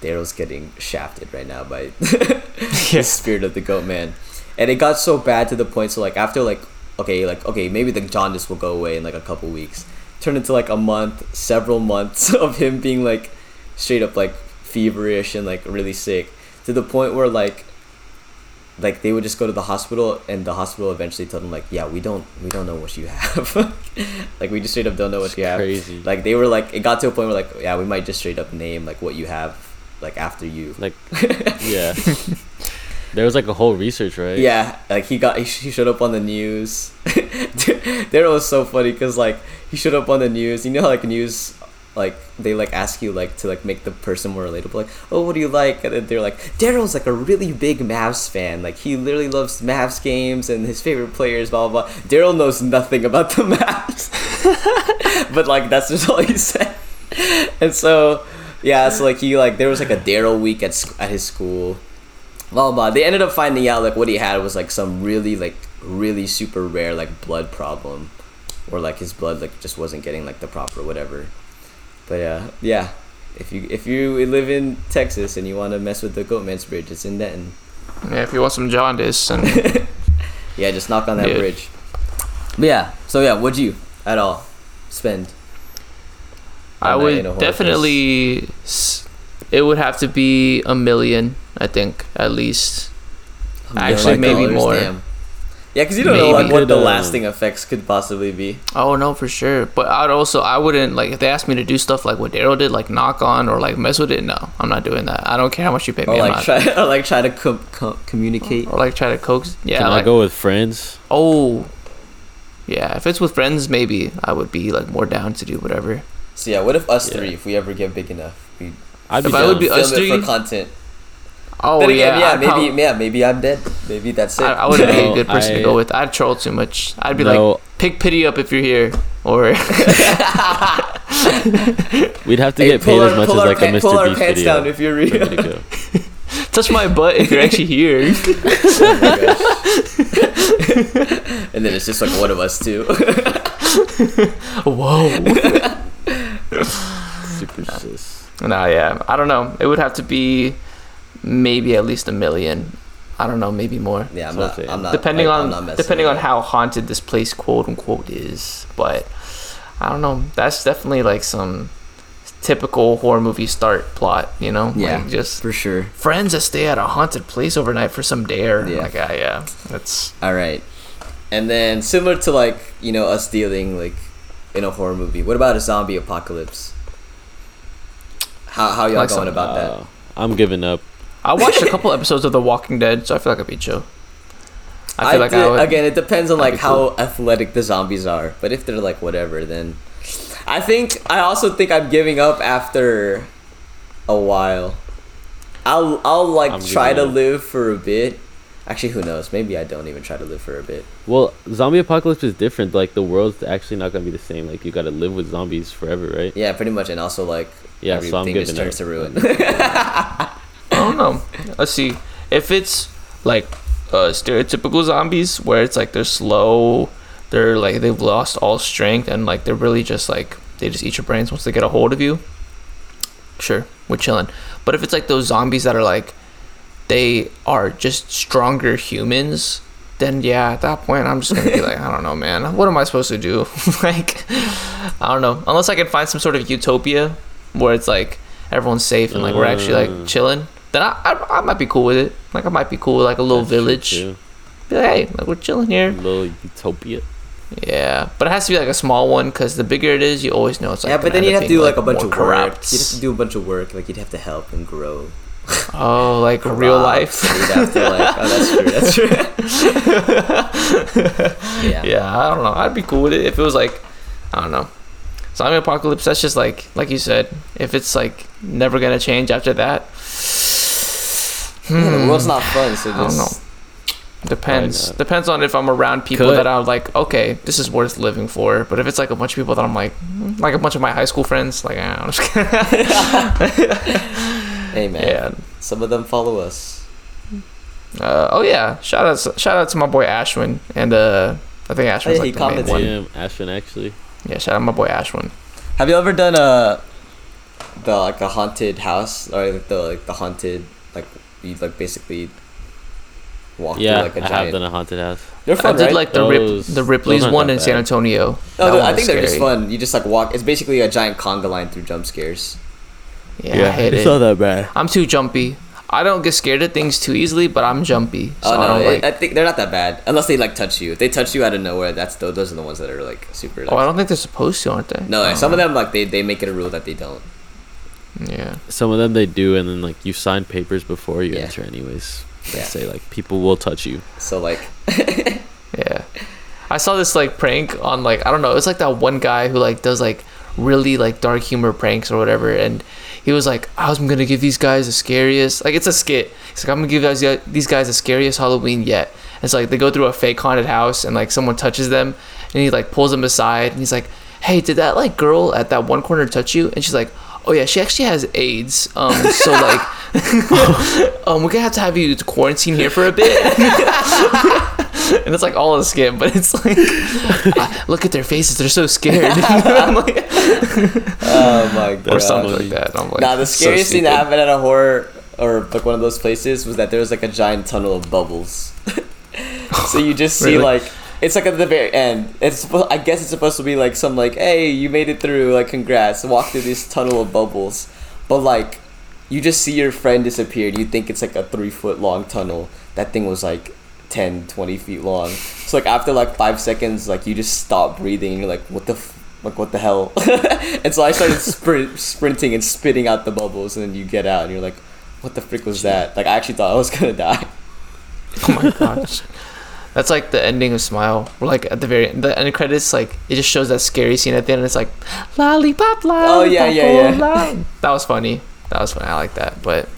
daryl's getting shafted right now by the spirit of the goat man. And it got so bad to the point so like after like okay like okay maybe the jaundice will go away in like a couple weeks turned into like a month several months of him being like straight up like feverish and like really sick to the point where like like they would just go to the hospital and the hospital eventually told them like yeah we don't we don't know what you have like we just straight up don't know what you have crazy. like they were like it got to a point where like yeah we might just straight up name like what you have like after you Like, yeah. There was like a whole research, right? yeah, like he got he, showed up on the news. Daryl was so funny because like he showed up on the news. You know how like news like they like ask you like to like make the person more relatable. Like, oh, what do you like? And then they're like, Daryl's like a really big Mavs fan. Like he literally loves Mavs games and his favorite players. Blah blah blah. Daryl knows nothing about the Mavs, but like that's just all he said. And so yeah, so like he like there was like a Daryl week at sc- at his school blah blah. They ended up finding out like what he had was like some really like really super rare like blood problem, or like his blood like just wasn't getting like the proper whatever. But yeah, yeah. If you if you live in Texas and you want to mess with the Goatman's Bridge, it's in Denton. Yeah, if you want some jaundice and Yeah, just knock on that Yeah. bridge. But yeah, so yeah, would you at all spend? I would in a horror definitely s- it would have to be a million, I think, at least. Actually, Like maybe dollars, more. damn. Yeah, because you don't know like what the lasting effects could possibly be. Oh no, for sure. But I'd also I wouldn't like if they asked me to do stuff like what Daryl did, like knock on or like mess with it. No, I'm not doing that. I don't care how much you pay me. Or I'm like not. try, or like try to com- com- communicate. or like try to coax. Yeah, Can I go with friends? oh, yeah. If it's with friends, maybe I would be like more down to do whatever. So yeah, what if us Yeah. three, if we ever get big enough, we I'd be If I would be film us it three? for content. Oh Then again, yeah, yeah, I'd maybe prob- yeah, maybe I'm dead. Maybe that's it. I, I wouldn't be a good person to go with. I'd troll too much. I'd be No. like, pick pity up if you're here, or We'd have to Hey, get paid our, as much as pull our like a Mr. pull our Beast pants video. down if you're real. to touch my butt if you're actually here. Oh and then it's just like one of us too. Whoa. Super sis. Nah, yeah. I don't know. It would have to be maybe at least a million. I don't know, maybe more. yeah, I'm So not. I'm not. depending like, I'm on not depending on how haunted this place quote unquote is. But I don't know. That's definitely like some typical horror movie start plot, you know? Yeah, Like just for sure. friends that stay at a haunted place overnight for some dare. Yeah. Like ah, yeah. That's All right, and then similar to like you know us dealing like in a horror movie. What about a zombie apocalypse? How how y'all Like going some- about that? Uh, I'm giving up. I watched a couple episodes of The Walking Dead, so I feel like I'd be chill. I feel like did- I would again, it depends on like be how athletic the zombies are. But if they're like whatever, then I think I also think I'm giving up after a while. I'll I'll like I'm try to up. live for a bit. Actually, who knows? Maybe I don't even try to live for a bit. Well, zombie apocalypse is different. Like the world's actually not gonna be the same. Like you gotta live with zombies forever, right? Yeah, pretty much, and also like Yeah, so I'm everything just giving turns to ruin. I don't know. Let's see. If it's like uh, stereotypical zombies, where it's like they're slow, they're like they've lost all strength, and like they're really just like they just eat your brains once they get a hold of you. Sure, we're chilling. But if it's like those zombies that are like they are just stronger humans, then yeah, at that point I'm just gonna be like, I don't know, man. What am I supposed to do? like, I don't know. Unless I can find some sort of utopia where it's like everyone's safe and like we're actually like Mm. chilling, then I, I I might be cool with it. Like I might be cool with like a little That's village. Be like, hey, like we're chilling here. A little utopia. Yeah, but it has to be like a small one because the bigger it is, you always know it's like. yeah, but then you'd have to do being, like a bunch of work. You'd have to do a bunch of work. Like you'd have to help and grow. Oh, like real life. You'd have to like. Oh, that's true. That's true. yeah. yeah, I don't know. I'd be cool with it if it was like, I don't know, zombie apocalypse. That's just like, like you said, if it's like never gonna change after that. Yeah, the hmm, world's not fun, so I don't know. Depends. Depends on if I'm around people Could. that I'm like, okay, this is worth living for. But if it's like a bunch of people that I'm like, like a bunch of my high school friends, like, ah, I'm just kidding. Hey man, yeah. some of them follow us. Uh, oh yeah. Shout out, shout out to my boy Ashwin and uh, I think Ashwin's Oh, yeah, he like the main commented. one. Damn, Ashwin actually. Yeah, shout out my boy Ashwin. Have you ever done a the like a haunted house or like the like the haunted like you like basically walk Yeah, through like a I have giant. done a haunted house. They're fun, I did right? like the Rip, the Ripley's one that in San. Antonio. Oh, no, I was think they're just fun. You just like walk. It's basically a giant conga line through jump scares. Yeah, I hate it's it. not that bad. I'm too jumpy. I don't get scared of things too easily, but I'm jumpy. Oh, so Oh I no, don't it- like. I think they're not that bad unless they like touch you. If they touch you out of nowhere, that's those, those are the ones that are like super. Like, oh, I don't think they're supposed to, aren't they? no, I like, some of them like they, they make it a rule that they don't. Yeah. Some of them they do, and then like you sign papers before you Yeah. enter, anyways. They Yeah. say like people will touch you. So like, Yeah. I saw this like prank on like I don't know, it's like that one guy who like does like really like dark humor pranks or whatever and he was like, I was gonna give these guys the scariest like it's a skit. He's like, I'm gonna give guys these guys the scariest Halloween yet. It's like they go through a fake haunted house and like someone touches them and he like pulls them aside and he's like, Hey, did that like girl at that one corner touch you? And she's like, Oh yeah, she actually has AIDS. Um so like um we're gonna have to have you to quarantine here for a bit. and it's like all a skit, but it's like, ah, look at their faces; they're so scared. I'm like- oh my god, or something like that. I'm like, Nah, the so scariest thing that happened at a horror or like one of those places was that there was like a giant tunnel of bubbles. so you just see Really? like it's like at the very end. It's I guess it's supposed to be like some like hey you made it through like congrats walk through this tunnel of bubbles, but like you just see your friend disappeared. You think it's like a three foot long tunnel. That thing was like 10, 20 feet long. So like after like five seconds, like you just stop breathing and you're like, what the f- like what the hell? and so I started sprint, sprinting and spitting out the bubbles, and then you get out and you're like, what the frick was that? Like I actually thought I was gonna die. Oh my gosh. That's like the ending of Smile. Like at the very end, the end credits, like it just shows that scary scene at the end. And it's like lollipop, lollipop. Oh, yeah, yeah, yeah. lollipop." That was funny. That was funny. I like that. But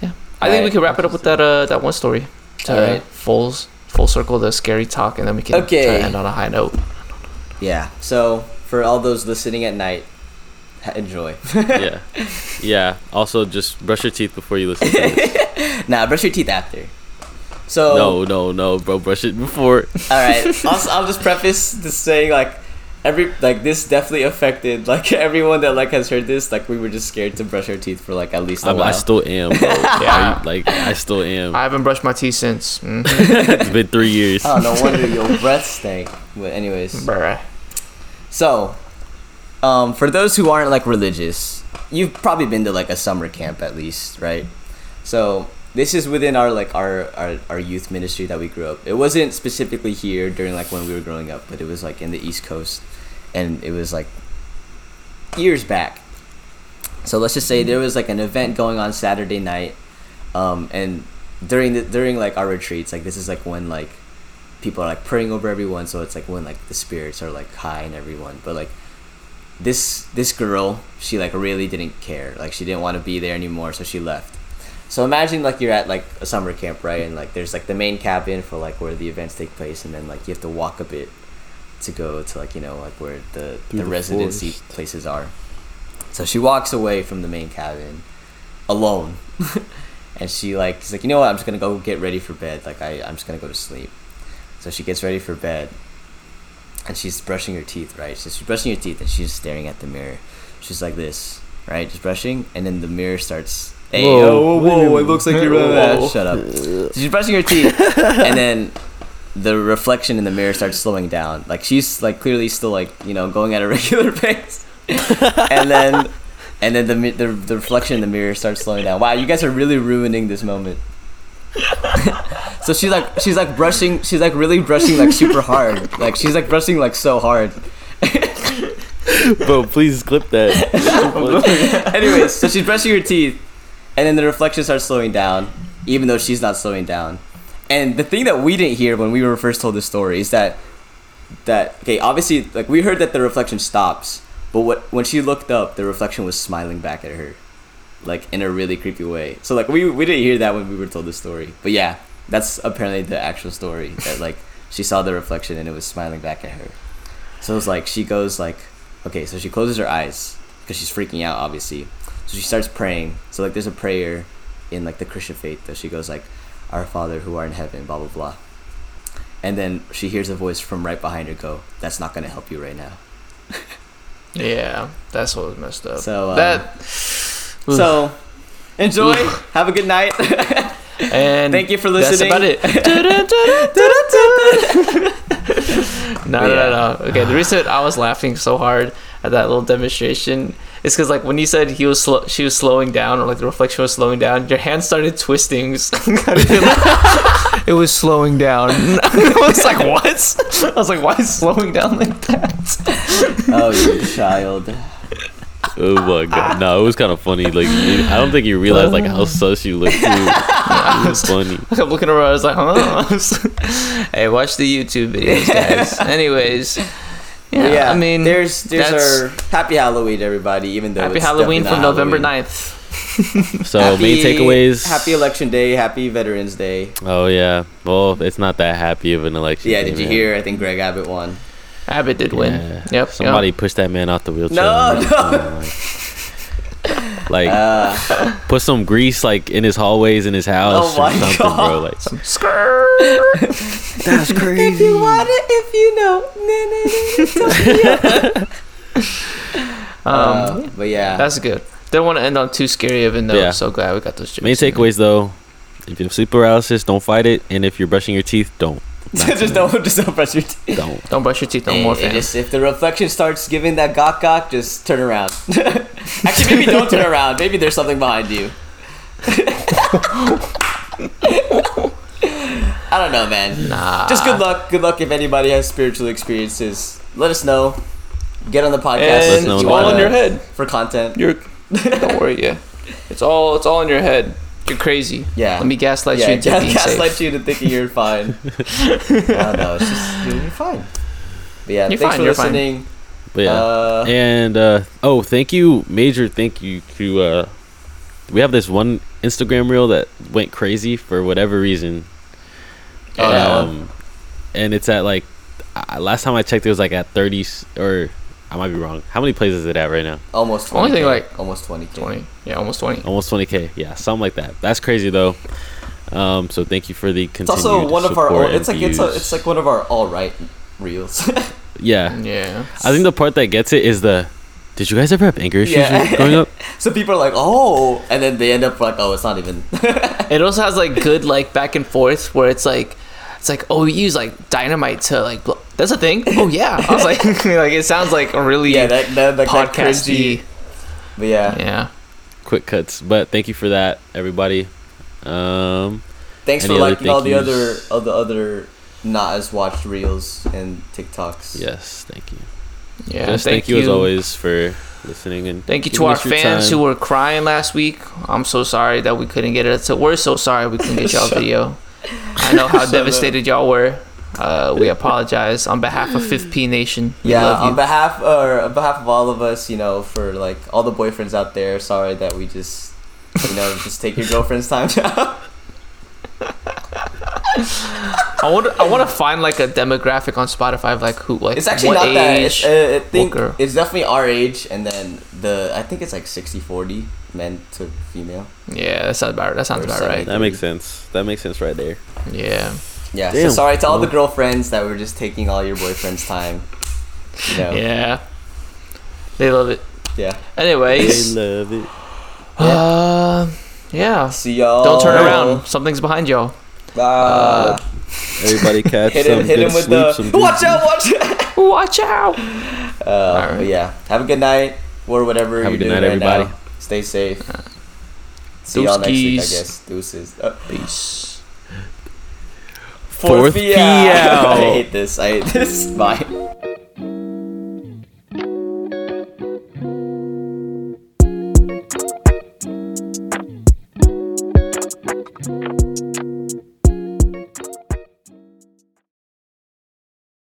yeah, I think we could wrap it up with that uh that one story. To Alright. full full circle the scary talk, and then we can Okay. try to end on a high note. Yeah. So for all those listening at night, enjoy. yeah, yeah. Also, just brush your teeth before you listen. to this. nah, brush your teeth after. So No, no, no, bro. Brush it before. All right. I'll, I'll just preface this saying like every like this definitely affected like everyone that like has heard this like we were just scared to brush our teeth for like at least a I, while. I still am, bro. Yeah. I, like I still am. I haven't brushed my teeth since. Mhm. it's been three years. oh no wonder your breath stank. But anyways, Bruh. so um for those who aren't like religious, you've probably been to like a summer camp at least, right? So this is within our like our, our our youth ministry that we grew up. It wasn't specifically here during like when we were growing up, but it was like in the East Coast, and it was like years back. So let's just say there was like an event going on Saturday night, um, and during the during like our retreats, like this is like when like people are like praying over everyone, so it's like when like the spirits are like high and everyone, but like this this girl, she like really didn't care, like she didn't want to be there anymore, so she left. So imagine like you're at like a summer camp, right? And like there's like the main cabin for like where the events take place, and then like you have to walk a bit to go to like you know like where the Through the the residency forest. places are. So she walks away from the main cabin, alone, and she like she's like you know what I'm just gonna go get ready for bed. Like I I'm just gonna go to sleep. So she gets ready for bed, and she's brushing her teeth. Right, so she's brushing her teeth, and she's staring at the mirror. She's like this, right, just brushing, and then the mirror starts. Hey, Whoa. whoa, whoa, whoa! It looks like you're Whoa. Uh, shut up. So she's brushing her teeth, and then the reflection in the mirror starts slowing down. Like she's like clearly still like you know going at a regular pace, and then and then the, the the reflection in the mirror starts slowing down. Wow, you guys are really ruining this moment. So she's like she's like brushing she's like really brushing like super hard. Like she's like brushing like so hard. Bro, please clip that. Anyways, so she's brushing her teeth, and then the reflection starts slowing down, even though she's not slowing down. And the thing that we didn't hear when we were first told the story is that that okay, obviously, like we heard that the reflection stops, but what when she looked up, the reflection was smiling back at her, like in a really creepy way. So like we we didn't hear that when we were told the story, but yeah, that's apparently the actual story that like she saw the reflection and it was smiling back at her. So it's like she goes like, okay, so she closes her eyes because she's freaking out, obviously. So she starts praying. So like, there's a prayer in like the Christian faith that she goes like, "Our Father who art in heaven," blah blah blah. And then she hears a voice from right behind her go, "That's not gonna help you right now." Yeah, that's what was messed up. So, uh, that So enjoy. Have a good night. and Thank you for listening. That's about it. no, no, no, no. Okay, the reason I was laughing so hard at that little demonstration is because, like, when you said he was slow, she was slowing down, or like the reflection was slowing down, your hand started twisting. it was slowing down. I was like, what? I was like, why is slowing down like that? oh, you child. Oh my god. No, it was kind of funny. Like, I don't think you realized like how sus you look too. It was funny. I'm looking around. I was like, huh? hey, watch the YouTube videos, guys. Anyways, yeah, Yeah, I mean, there's there's our happy Halloween, everybody. Even though happy it's Halloween from not November Halloween. 9th. So main takeaways. Happy Election Day. Happy Veterans Day. Oh yeah. Well, it's not that happy of an election. Yeah, day, did you man. hear? I think Greg Abbott won. Abbott did win. Yep. Somebody pushed that man off the wheelchair. No, no. Oh, Like, Uh, put some grease like in his hallways in his house Oh or something, God. bro. Like, Yep. Skrrr. that's crazy. if you want it, if you know. Na, na, na, na, Um, uh, but yeah, that's good. Don't want to end on too scary of a note. Yeah. So glad we got those jokes. Main takeaways though: if you have sleep paralysis, don't fight it, and if you're brushing your teeth, don't. just don't just don't brush your teeth. Don't. Don't brush your teeth no Hey, more, it just, if the reflection starts giving that gawk gawk, just turn around. Actually, maybe don't turn around. Maybe there's something behind you. I don't know, man. Nah. Just good luck. Good luck if anybody has spiritual experiences. Let us know. Get on the podcast And it's if you about all in your head. for content. You're. don't worry. Yeah. It's all. It's all in your head. You're crazy. Yeah. Let me gaslight yeah, you into gas- being gaslight safe. you into thinking you're fine. I don't know. It's just you're, you're fine. But yeah, You're thanks fine, for you're fine. listening. But yeah. Uh, and uh, oh, thank you, major thank you to. Uh, we have this one Instagram reel that went crazy for whatever reason. Oh, that one? um, and it's at like uh, last time I checked, it was like at thirty or I might be wrong. How many plays is it at right now? almost 20 Only thing like- almost 20 Twenty. Yeah, almost twenty. Almost twenty k. Yeah, something like that. That's crazy though. Um, so thank you for the It's continued also one of our support it's and like it's a, it's like one of our all right reels. yeah. Yeah. I think the part that gets it is the. Did you guys ever have anger issues Yeah. growing up? so people are like, "Oh," and then they end up like, "Oh, it's not even." It also has like good like back and forth where it's like it's like oh we use like dynamite to like blow. that's a thing oh yeah I was like like it sounds like a really yeah, that that, that, that podcasty cringy. But yeah, yeah Quick cuts, but thank you for that, everybody. Um, thanks for liking all the thank other all the other not as watched reels and TikToks. yes, thank you. yeah Just thank, you, as always for listening and thank you to our fans time. who were crying last week I'm so sorry that we couldn't get it so we're so sorry we couldn't get y'all Shut- video I know how up. devastated y'all were uh, we apologize on behalf of 5P Nation we Yeah, on behalf or on behalf of all of us, you know, for like all the boyfriends out there, sorry that we just you know, just take your girlfriend's time. I want I want to find like a demographic on Spotify of like who like It's actually what not that. It's, age uh, I think it's definitely our age, and then the I think it's like 60-40 men to female. yeah that sounds about that sounds Or about right That makes sense. That makes sense right there. yeah Yeah. Damn. So sorry to all the girlfriends that were just taking all your boyfriend's time. You know. Yeah. They love it. Yeah. Anyways they love it. uh, yeah. See y'all. Don't turn around. Something's behind y'all. Uh, Everybody catch hit some him, hit good him with sleep, the. some Watch out! Watch out! Watch out. Uh, Alright. Yeah, have a good night or whatever Have a you're good night, right everybody. now. Stay safe. See y'all next week, I guess. Deuces. Uh, Peace. Fourth meow. I hate this. I hate this. Bye.